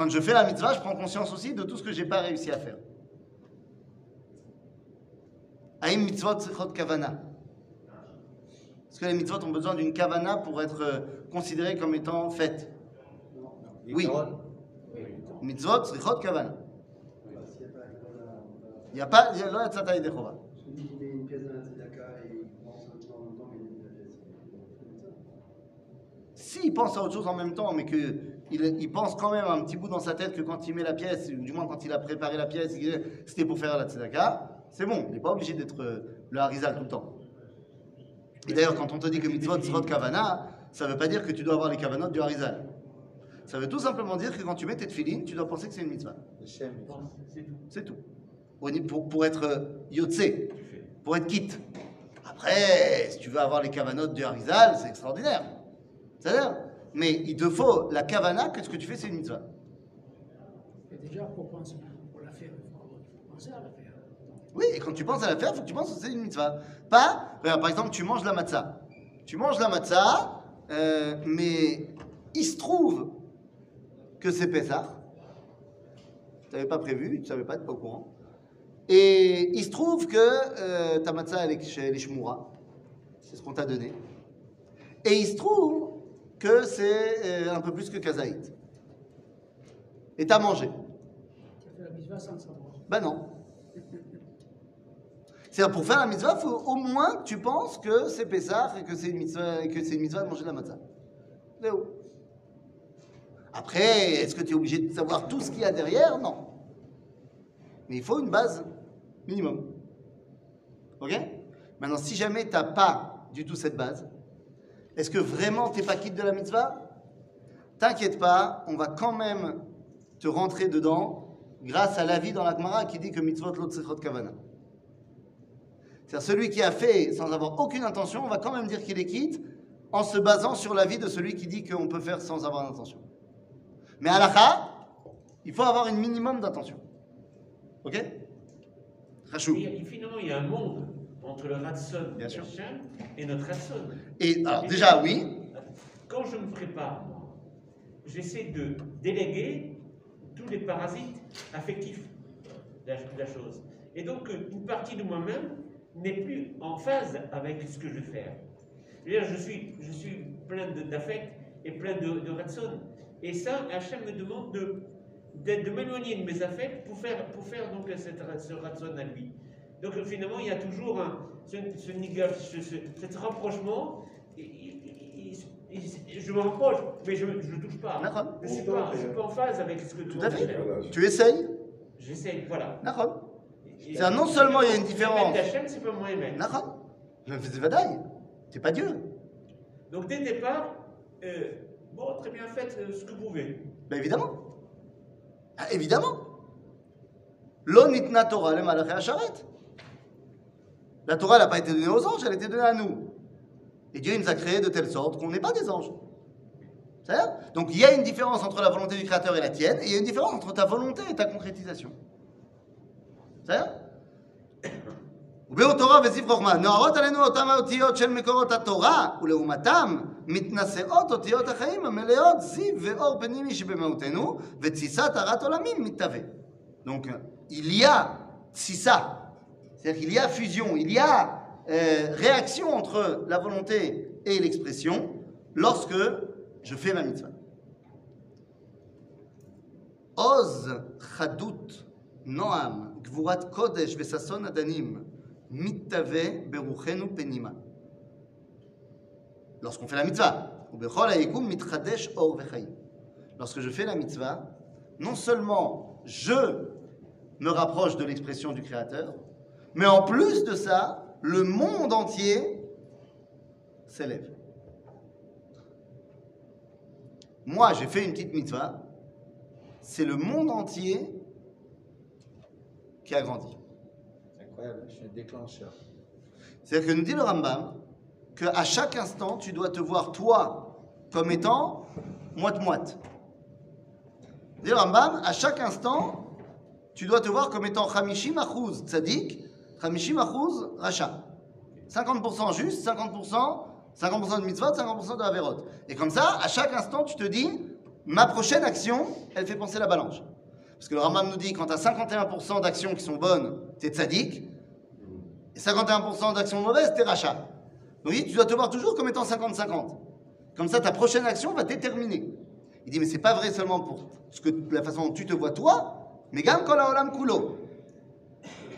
Quand je fais la mitzvah, je prends conscience aussi de tout ce que j'ai pas réussi à faire. Aïm mitzvot sechot kavana. Est-ce que les mitzvot ont besoin d'une kavana pour être euh, considérées comme étant faites? Oui. Mitzvot sechot kavana. Il n'y a pas, il y a pas de de chova. S'il pense à autre chose en même temps, mais que il, il pense quand même un petit bout dans sa tête que quand il met la pièce, ou du moins quand il a préparé la pièce, il- c'était pour faire la tzedaka, c'est bon, il n'est pas obligé d'être euh, le harizal tout le temps. Et d'ailleurs, quand on te dit que mitzvot srot kavana, ça ne veut pas dire que tu dois avoir les kavanot du harizal. Ça veut tout simplement dire que quand tu mets tes tefilines, tu dois penser que c'est une mitzvah. C'est tout. C'est tout. Pour, pour, pour être euh, yotze, pour être quitte. Après, si tu veux avoir les kavanotes du Harizal, c'est extraordinaire. C'est-à-dire Mais il te faut la kavana que ce que tu fais, c'est une mitzvah. Et déjà, pour, penser, pour la faire, penser à la faire. Oui, et quand tu penses à la faire, il faut que tu penses que c'est une mitzvah. Pas, par exemple, tu manges la matzah. Tu manges la matzah, euh, mais il se trouve que c'est Pessah. Tu n'avais pas prévu, tu ne savais pas, tu n'es pas au courant. Et il se trouve que euh, ta matzah, elle est chez les Shmura. C'est ce qu'on t'a donné. Et il se trouve que c'est euh, un peu plus que Kazaït. Et tu as mangé. Ben non. C'est-à-dire, pour faire la mitzvah, faut au moins que tu penses que c'est Pessah et que c'est une mitzvah, que c'est une mitzvah de manger de la matzah. Où Après, est-ce que tu es obligé de savoir tout ce qu'il y a derrière? Non. Mais il faut une base minimum. Ok? Maintenant, si jamais tu n'as pas du tout cette base, est-ce que vraiment tu n'es pas quitte de la mitzvah? T'inquiète pas, on va quand même te rentrer dedans grâce à l'avis dans la Gemara qui dit que mitzvot lot sechot kavana. C'est-à-dire celui qui a fait sans avoir aucune intention, on va quand même dire qu'il est quitte en se basant sur l'avis de celui qui dit qu'on peut faire sans avoir d'intention. Mais à la il faut avoir un minimum d'intention. Ok? Rachou. Finalement, il y a un monde entre le Ratson Bien sûr. Et notre Ratson. Et alors déjà, oui, Quand je me prépare, j'essaie de déléguer tous les parasites affectifs de la, de la chose. Et donc, une partie de moi-même n'est plus en phase avec ce que je vais faire. Je suis, je suis plein d'affect et plein de, de ratson. Et ça, Hachem me demande de, de, de m'éloigner de mes affects pour faire, pour faire donc cette, ce ratson à lui. Donc finalement, il y a toujours un, ce, ce, ce, cet rapprochement. Et- et- et- et- je me rapproche, mais je ne touche pas. Je ne suis, pas- suis pas en phase avec ce que Tout à fait. Tu essayes. J'essaie, voilà. Non seulement il y a une différence. D'Hachem, c'est pas moi. Mais c'est pas Dieu. Donc dès le départ, euh, bon, très bien, faites euh, ce que vous pouvez. Ben évidemment. Ah, évidemment. Lo nitna Torah le malaché Asharet. La Torah n'a pas été donnée aux anges, elle a été donnée à nous. Et Dieu il nous a créés de telle sorte qu'on n'est pas des anges. C'est ça Donc il y a une différence entre la volonté du Créateur et la tienne, et il y a une différence entre ta volonté et ta concrétisation. C'est ça ובאותורה וזיו חוכמה, נוערות עלינו אותם האותיות של מקורות התורה, ולעומתם מתנשאות אותיות החיים המלאות זיו ואור פנימי שבמהותנו, ותסיסת הרת עולמים מתהווה. Donc, il y a tsissa, c'est-à-dire qu'il y a fusion, il y a euh, réaction entre la volonté et l'expression lorsque je fais ma mitzvah. Oz chadout noam gvurat kodesh vesason adanim mitave beruchenu penima. Lorsqu'on fait la mitzvah. Lorsque je fais la mitzvah, non seulement je me rapproche de l'expression du Créateur, mais en plus de ça, le monde entier s'élève. moi j'ai fait une petite mitzvah, c'est le monde entier qui a grandi. C'est incroyable, je suis un déclencheur. C'est-à-dire que nous dit le Rambam qu'à chaque instant, tu dois te voir toi comme étant moite-moite. Dit le Rambam, à chaque instant, tu dois te voir comme étant Hamishim Achouz Achouz Racha. 50% juste, 50%, 50% de mitzvot, 50% de Averot. Et comme ça, à chaque instant, tu te dis, ma prochaine action, elle fait penser la balance. Parce que le Rambam nous dit, quand tu as 51% d'actions qui sont bonnes, tu es tzaddik, et 51% d'actions mauvaises, t'es rachat. Donc tu dois te voir toujours comme étant 50-50. Comme ça, ta prochaine action va déterminer. Il dit, mais c'est pas vrai seulement pour ce que, la façon dont tu te vois toi, mais gam kol haolam kulo.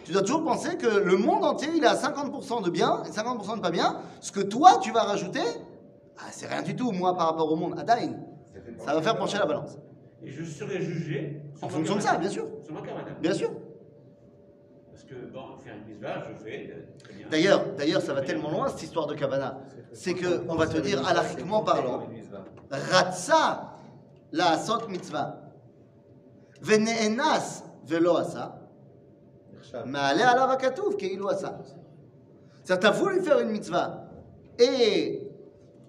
Tu dois toujours penser que le monde entier, il est à 50% de bien et 50% de pas bien. Ce que toi, tu vas rajouter, ah, c'est rien du tout, moi, par rapport au monde. Adain, ça va faire pencher la balance. Et je serai jugé En fonction de ça, bien sûr. Sur ma. Bien sûr. Parce que, bon, faire une mitzvah, je fais euh. D'ailleurs, d'ailleurs, ça va tellement loin, cette histoire de Kavana. C'est que, on va te dire, halachiquement parlant, Ratsa la asot mitzvah. Vene'enas velo asa. Ma'ale alav hakatuv keilu asa. C'est-à-dire, t'as voulu faire une mitzvah et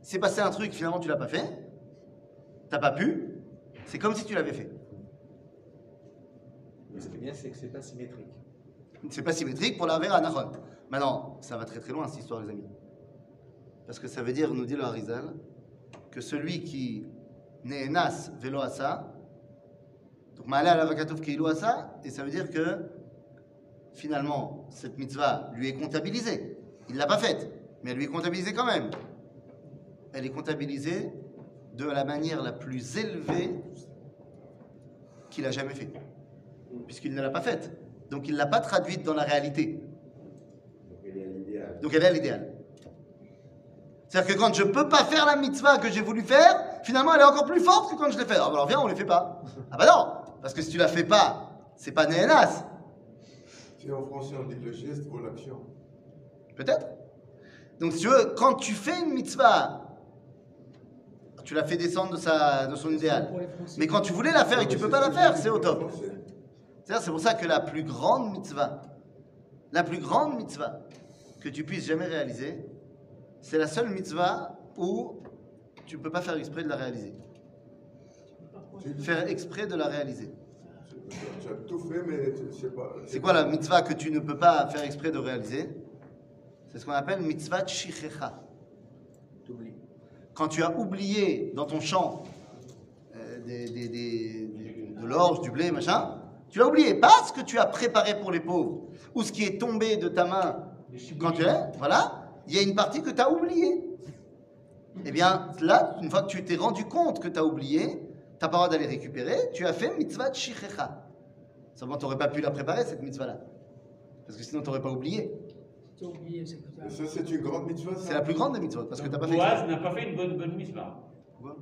c'est passé un truc, finalement tu l'as pas fait. T'as pas pu. C'est comme si tu l'avais fait. Mais ce qui est bien, c'est que c'est pas symétrique. C'est pas symétrique pour la vera Nahon. Maintenant, ça va très très loin cette histoire, les amis. Parce que ça veut dire, nous dit le Harizal, que celui qui n'est nas velo asa, donc ma'ale ala vakatouf keilu asa, et ça veut dire que finalement, cette mitzvah lui est comptabilisée. Il l'a pas faite, mais elle lui est comptabilisée quand même. Elle est comptabilisée de la manière la plus élevée qu'il a jamais fait, puisqu'il ne l'a pas faite. Donc il ne l'a pas traduite dans la réalité. Donc elle est à l'idéal. C'est-à-dire que quand je ne peux pas faire la mitzvah que j'ai voulu faire, finalement elle est encore plus forte que quand je l'ai fait. Ah, bah Alors viens, on ne les fait pas. Ah bah non, parce que si tu la fais pas, c'est pas néhénas. Si en français on dit que le geste vaut l'action. Peut-être. Donc si tu veux, quand tu fais une mitzvah, tu la fais descendre de, sa, de son idéal. Mais quand tu voulais la faire et que tu peux pas la faire, c'est au top. C'est pour ça que la plus grande mitzvah, la plus grande mitzvah que tu puisses jamais réaliser, c'est la seule mitzvah où tu ne peux pas faire exprès de la réaliser. Faire exprès de la réaliser. Tu as tout fait, mais tu- c'est pas. C'est quoi la mitzvah que tu ne peux pas faire exprès de réaliser? C'est ce qu'on appelle mitzvah shichecha. Quand tu as oublié dans ton champ euh, des- des- des- des- de l'orge, du blé, machin, tu l'as oublié. Pas ce que tu as préparé pour les pauvres, ou ce qui est tombé de ta main quand tu es, voilà, il y a une partie que tu as oubliée. Eh bien, là, une fois que tu t'es rendu compte que tu as oublié, tu n'as pas le droit d'aller récupérer, tu as fait mitzvah de shichecha. Seulement, tu n'aurais pas pu la préparer, cette mitzvah-là. Parce que sinon, tu n'aurais pas oublié. Tu as oublié, Ça, c'est une grande mitzvah. C'est la plus grande des mitzvahs, parce que tu n'as pas fait Boaz n'a pas fait une bonne, bonne mitzvah. Pourquoi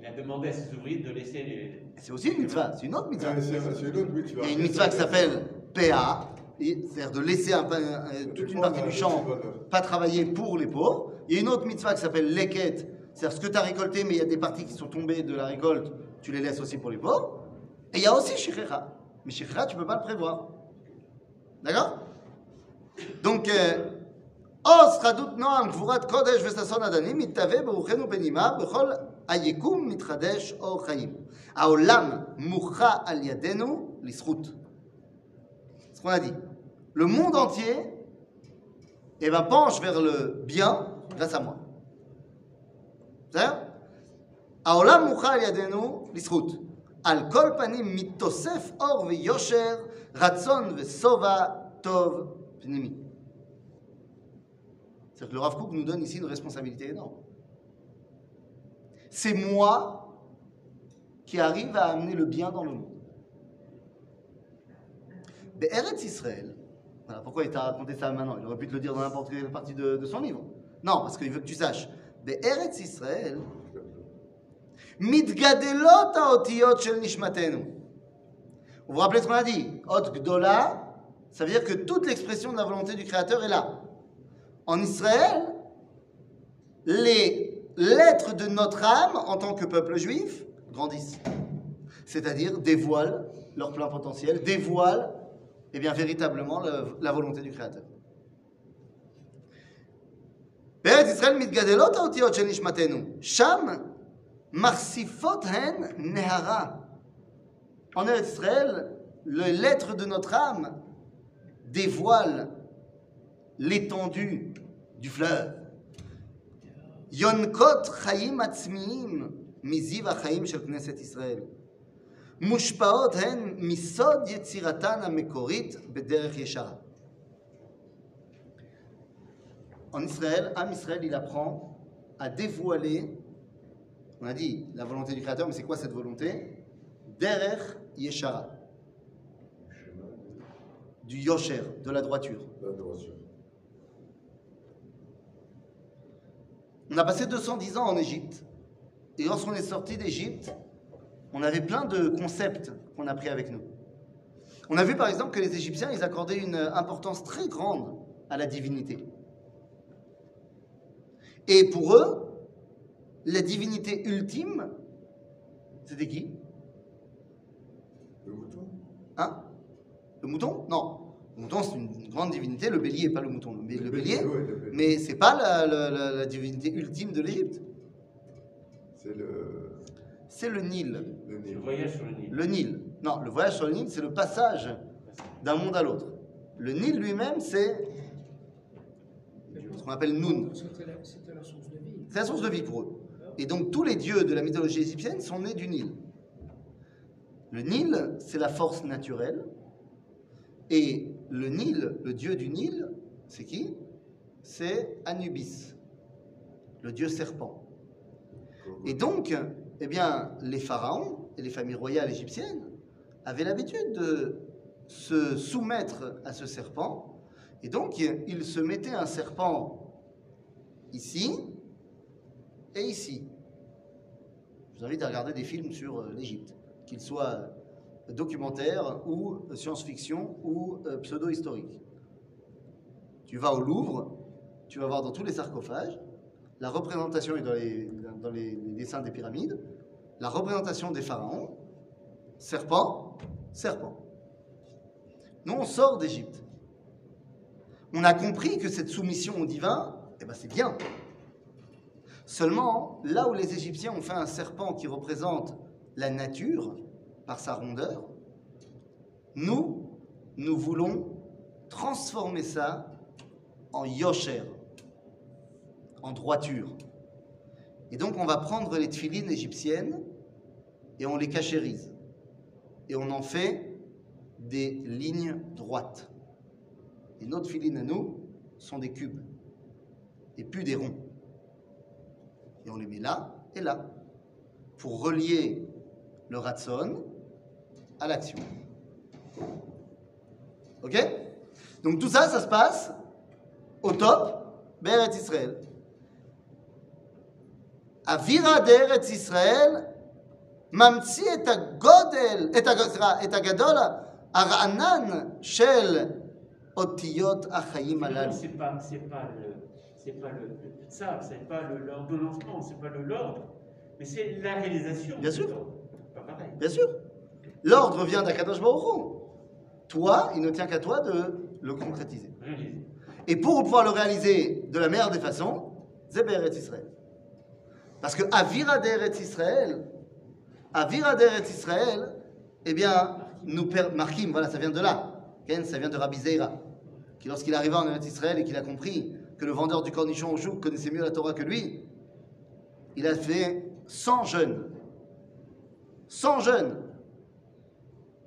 Il a demandé à ses ouvriers de laisser les. C'est aussi une mitzvah, c'est une autre mitzvah. Ah, C'est une autre mitzvah. Il y a une mitzvah qui s'appelle PA, c'est-à-dire de laisser un, un- toute une partie du champ pas travailler pour les pauvres. Il y a une autre mitzvah qui s'appelle leket, c'est-à-dire ce que tu as récolté, mais il y a des parties qui sont tombées de la récolte, tu les laisses aussi pour les pauvres. Et il y a aussi Shikhecha. Mais Shikhecha, tu ne peux pas le prévoir. D'accord? Donc, euh, Os Chadut Noam Gvurat Kodesh Vestason Adanim, Itave Beruchenu Benima, Bechol Ayekum Mitradesh Or Chaim. Aolam Moucha Al Yadenu Lisrout. Ce qu'on a dit. Le monde entier eh ben, penche vers le bien grâce à moi. d'accord העולם מוחה על ידינו לזכות. על כל פנים מתוסף אור ויושר, רצון ושובע טוב פנימי. C'est-à-dire que le Rav Kook nous donne ici une responsabilité énorme. C'est moi qui arrive à amener le bien dans le monde. Eretz Israël, voilà pourquoi il t'a raconté ça maintenant, il aurait pu te le dire dans n'importe quelle partie de, de son livre. Non, parce qu'il veut que tu saches. Eretz Israël, מתגדלות האותיות של נשמתנו. Vous vous rappelez ce qu'on a dit Ot Gdola, ça veut dire que toute l'expression de la volonté du Créateur est là. En Israël, les l'être de notre âme en tant que peuple juif grandisse. C'est-à-dire dévoile leur plein potentiel, dévoile eh bien, véritablement le- la volonté du Créateur. בארץ ישראל מתגדלות האותיות של נשמתנו, שם מרסיפות הן נהרה. En Eretz Israël, le l'être de notre âme dévoile l'étendue du fleuve. יונקות חיים עצמיים מזיו החיים של כנסת ישראל. מושפעות הן מסוד יצירתן המקורית בדרך ישרה. En Israël, Am Israël, il apprend à dévoiler, on a dit la volonté du Créateur, mais c'est quoi cette volonté? Derech Yeshara, du Yosher, de la droiture. On a passé 210 ans en Égypte. Et lorsqu'on est sorti d'Égypte, on avait plein de concepts qu'on a pris avec nous. On a vu par exemple que les Égyptiens, ils accordaient une importance très grande à la divinité. Et pour eux, la divinité ultime, c'était qui? Le mouton Hein? Le mouton? Non. Le mouton, c'est une grande divinité. Le bélier, pas le mouton. Le, le bélier, oui, le bélier. mais c'est pas la, la- la- la divinité ultime de l'Égypte. C'est le, C'est le Nil. le Le Nil. voyage sur le Nil. Le Nil. Non, le voyage sur le Nil, c'est le passage d'un monde à l'autre. Le Nil lui-même, c'est ce qu'on appelle Noun. La, c'était la source de vie. C'est la source de vie pour eux. Et donc tous les dieux de la mythologie égyptienne sont nés du Nil. Le Nil, c'est la force naturelle. Et le Nil, le dieu du Nil, c'est qui? C'est Anubis, le dieu serpent. Et donc, eh bien, les pharaons et les familles royales égyptiennes avaient l'habitude de se soumettre à ce serpent. Et donc, ils se mettaient un serpent ici et ici. Je vous invite à regarder des films sur euh, l'Égypte, qu'ils soient euh, documentaires ou euh, science-fiction ou pseudo-historiques. Tu vas au Louvre, tu vas voir dans tous les sarcophages, la représentation est dans les dessins des pyramides, la représentation des pharaons, serpent, serpent. Nous, on sort d'Égypte. On a compris que cette soumission au divin, eh ben, c'est bien. Seulement, là où les Égyptiens ont fait un serpent qui représente la nature par sa rondeur, nous, nous voulons transformer ça en yosher, en droiture. Et donc, on va prendre les tefilines égyptiennes et on les cachérise. Et on en fait des lignes droites. Et nos tefilines à nous sont des cubes et plus des ronds. Et on les met là et là, pour relier le ratson à l'action. Ok? Donc tout ça, ça se passe au top, Beret Israël. Avira d'Eretz Israël, Mamtsi et Godel, et Agadola, Aranan, Shel, Otiyot, Achayim, Alal c'est pas le, ça, c'est pas le- l'ordonnancement, c'est pas le l'ordre, mais c'est la réalisation. Bien sûr. Pas pareil. Bien sûr. L'ordre vient d'Akadosh Baruch. Toi, il ne tient qu'à toi de le concrétiser. Et pour pouvoir le réaliser de la meilleure des façons, Be'eretz Israël. Parce que Avira d'Eretz Israël, Avira d'Eretz Israël, eh bien, nous per... Markim, voilà, ça vient de là. Ken, ça vient de Rabbi Zeira, qui lorsqu'il arriva en Eretz Israël et qu'il a compris que le vendeur du cornichon au joug connaissait mieux la Torah que lui, il a fait 100 jeûnes. 100 jeûnes.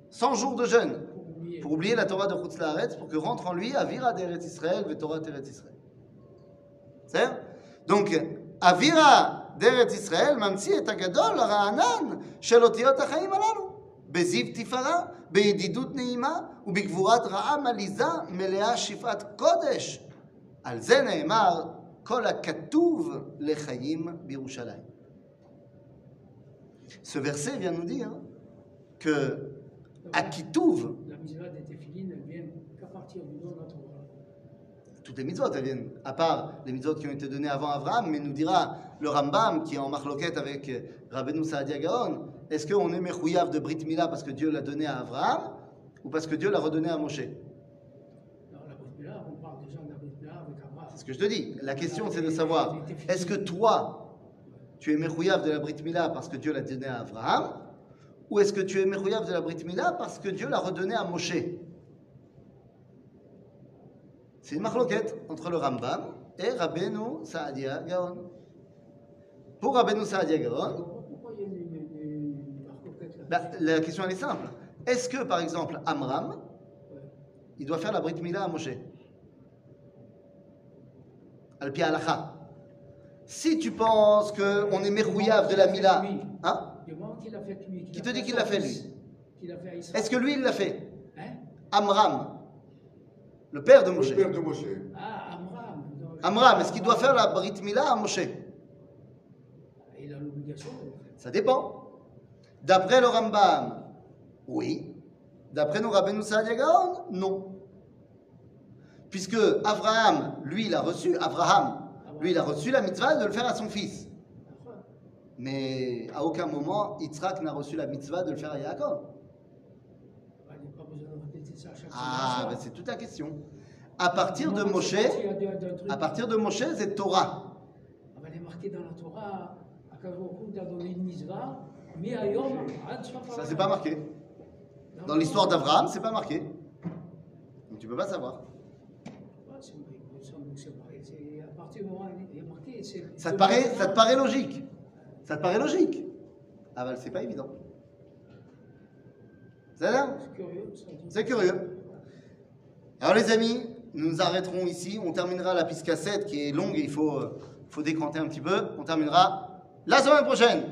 100 jours de jeûne Pour oublier. pour oublier la Torah de Chutz Laaretz, pour que rentre en lui Avira d'Eretz Israël, ve Torah d'Eretz Israël. C'est Donc, Avira d'Eretz Israël ממציא את הגדול, הרענן, של אותיות החיים הללו. בזיו תפארה, בידידות נעימה ובגבורת רעה מליזה, מלאה שפעת קודש. על זה נאמר, כל הכתוב לחיים בירושלים. Ce verset vient nous dire que Akitouv, La misère des téphilines, elle vient qu'à partir du nom de la Torah. Tout toutes les mitzvot, elles viennent, à part les mitzvot qui ont été données avant Abraham, mais nous dira le Rambam, qui est en marloquette avec euh, Rabbeinu Saadia Gaon, est-ce qu'on est Mechouyav de Brit Mila parce que Dieu l'a donné à Abraham, ou parce que Dieu l'a redonné à Moshe Ce que je te dis. La question, c'est de savoir, est-ce que toi, tu es Mechouyav de la Brit Mila parce que Dieu l'a donné à Abraham, ou est-ce que tu es Mechouyav de la Brit Mila parce que Dieu l'a redonné à Moshe? C'est une marloquette entre le Rambam et Rabbeinu Saadia Gaon. Pour Rabbeinu Saadia Gaon, bah, la question elle est simple. Est-ce que par exemple Amram, il doit faire la Brit Mila à Moshe? Al-Pi. Si tu penses qu'on est Merouyav de la Mila, hein? Qui te dit qu'il l'a fait, lui? Est-ce que lui il l'a fait? Hein? Amram, le père de Moshe. Le père de Moshe. Ah, Amram. Amram, est-ce qu'il doit faire la Brit Mila à Moshe? Il a l'obligation. Ça dépend. D'après le Rambam, oui. D'après nos Rabbeinu Saadia Gaon, non. Puisque Abraham, lui, il a reçu, Abraham, lui, il a reçu la mitzvah de le faire à son fils. Mais à aucun moment, Yitzhak n'a reçu la mitzvah de le faire à Yaakov. Ah, ben c'est toute la question. À partir de Moshe, à partir de Moshe, c'est Torah. Ah, ben, Il est marqué dans la Torah, à Kadosh a donné une mitzvah, mais à Yom, Ad Shafar. Ça, c'est pas marqué. Dans l'histoire d'Abraham, c'est pas marqué. Donc tu peux pas savoir. Ouais, c'est vrai, il me semble que c'est pareil. C'est- À partir du moment où il est marqué, c'est. Ça te paraît, ça te paraît logique. Ça te paraît logique. Ah ben, c'est pas évident. C'est curieux. C'est curieux. Alors les amis, nous nous arrêterons ici. On terminera la piste cassette qui est longue et il faut, euh, faut décanter un petit peu. On terminera la semaine prochaine.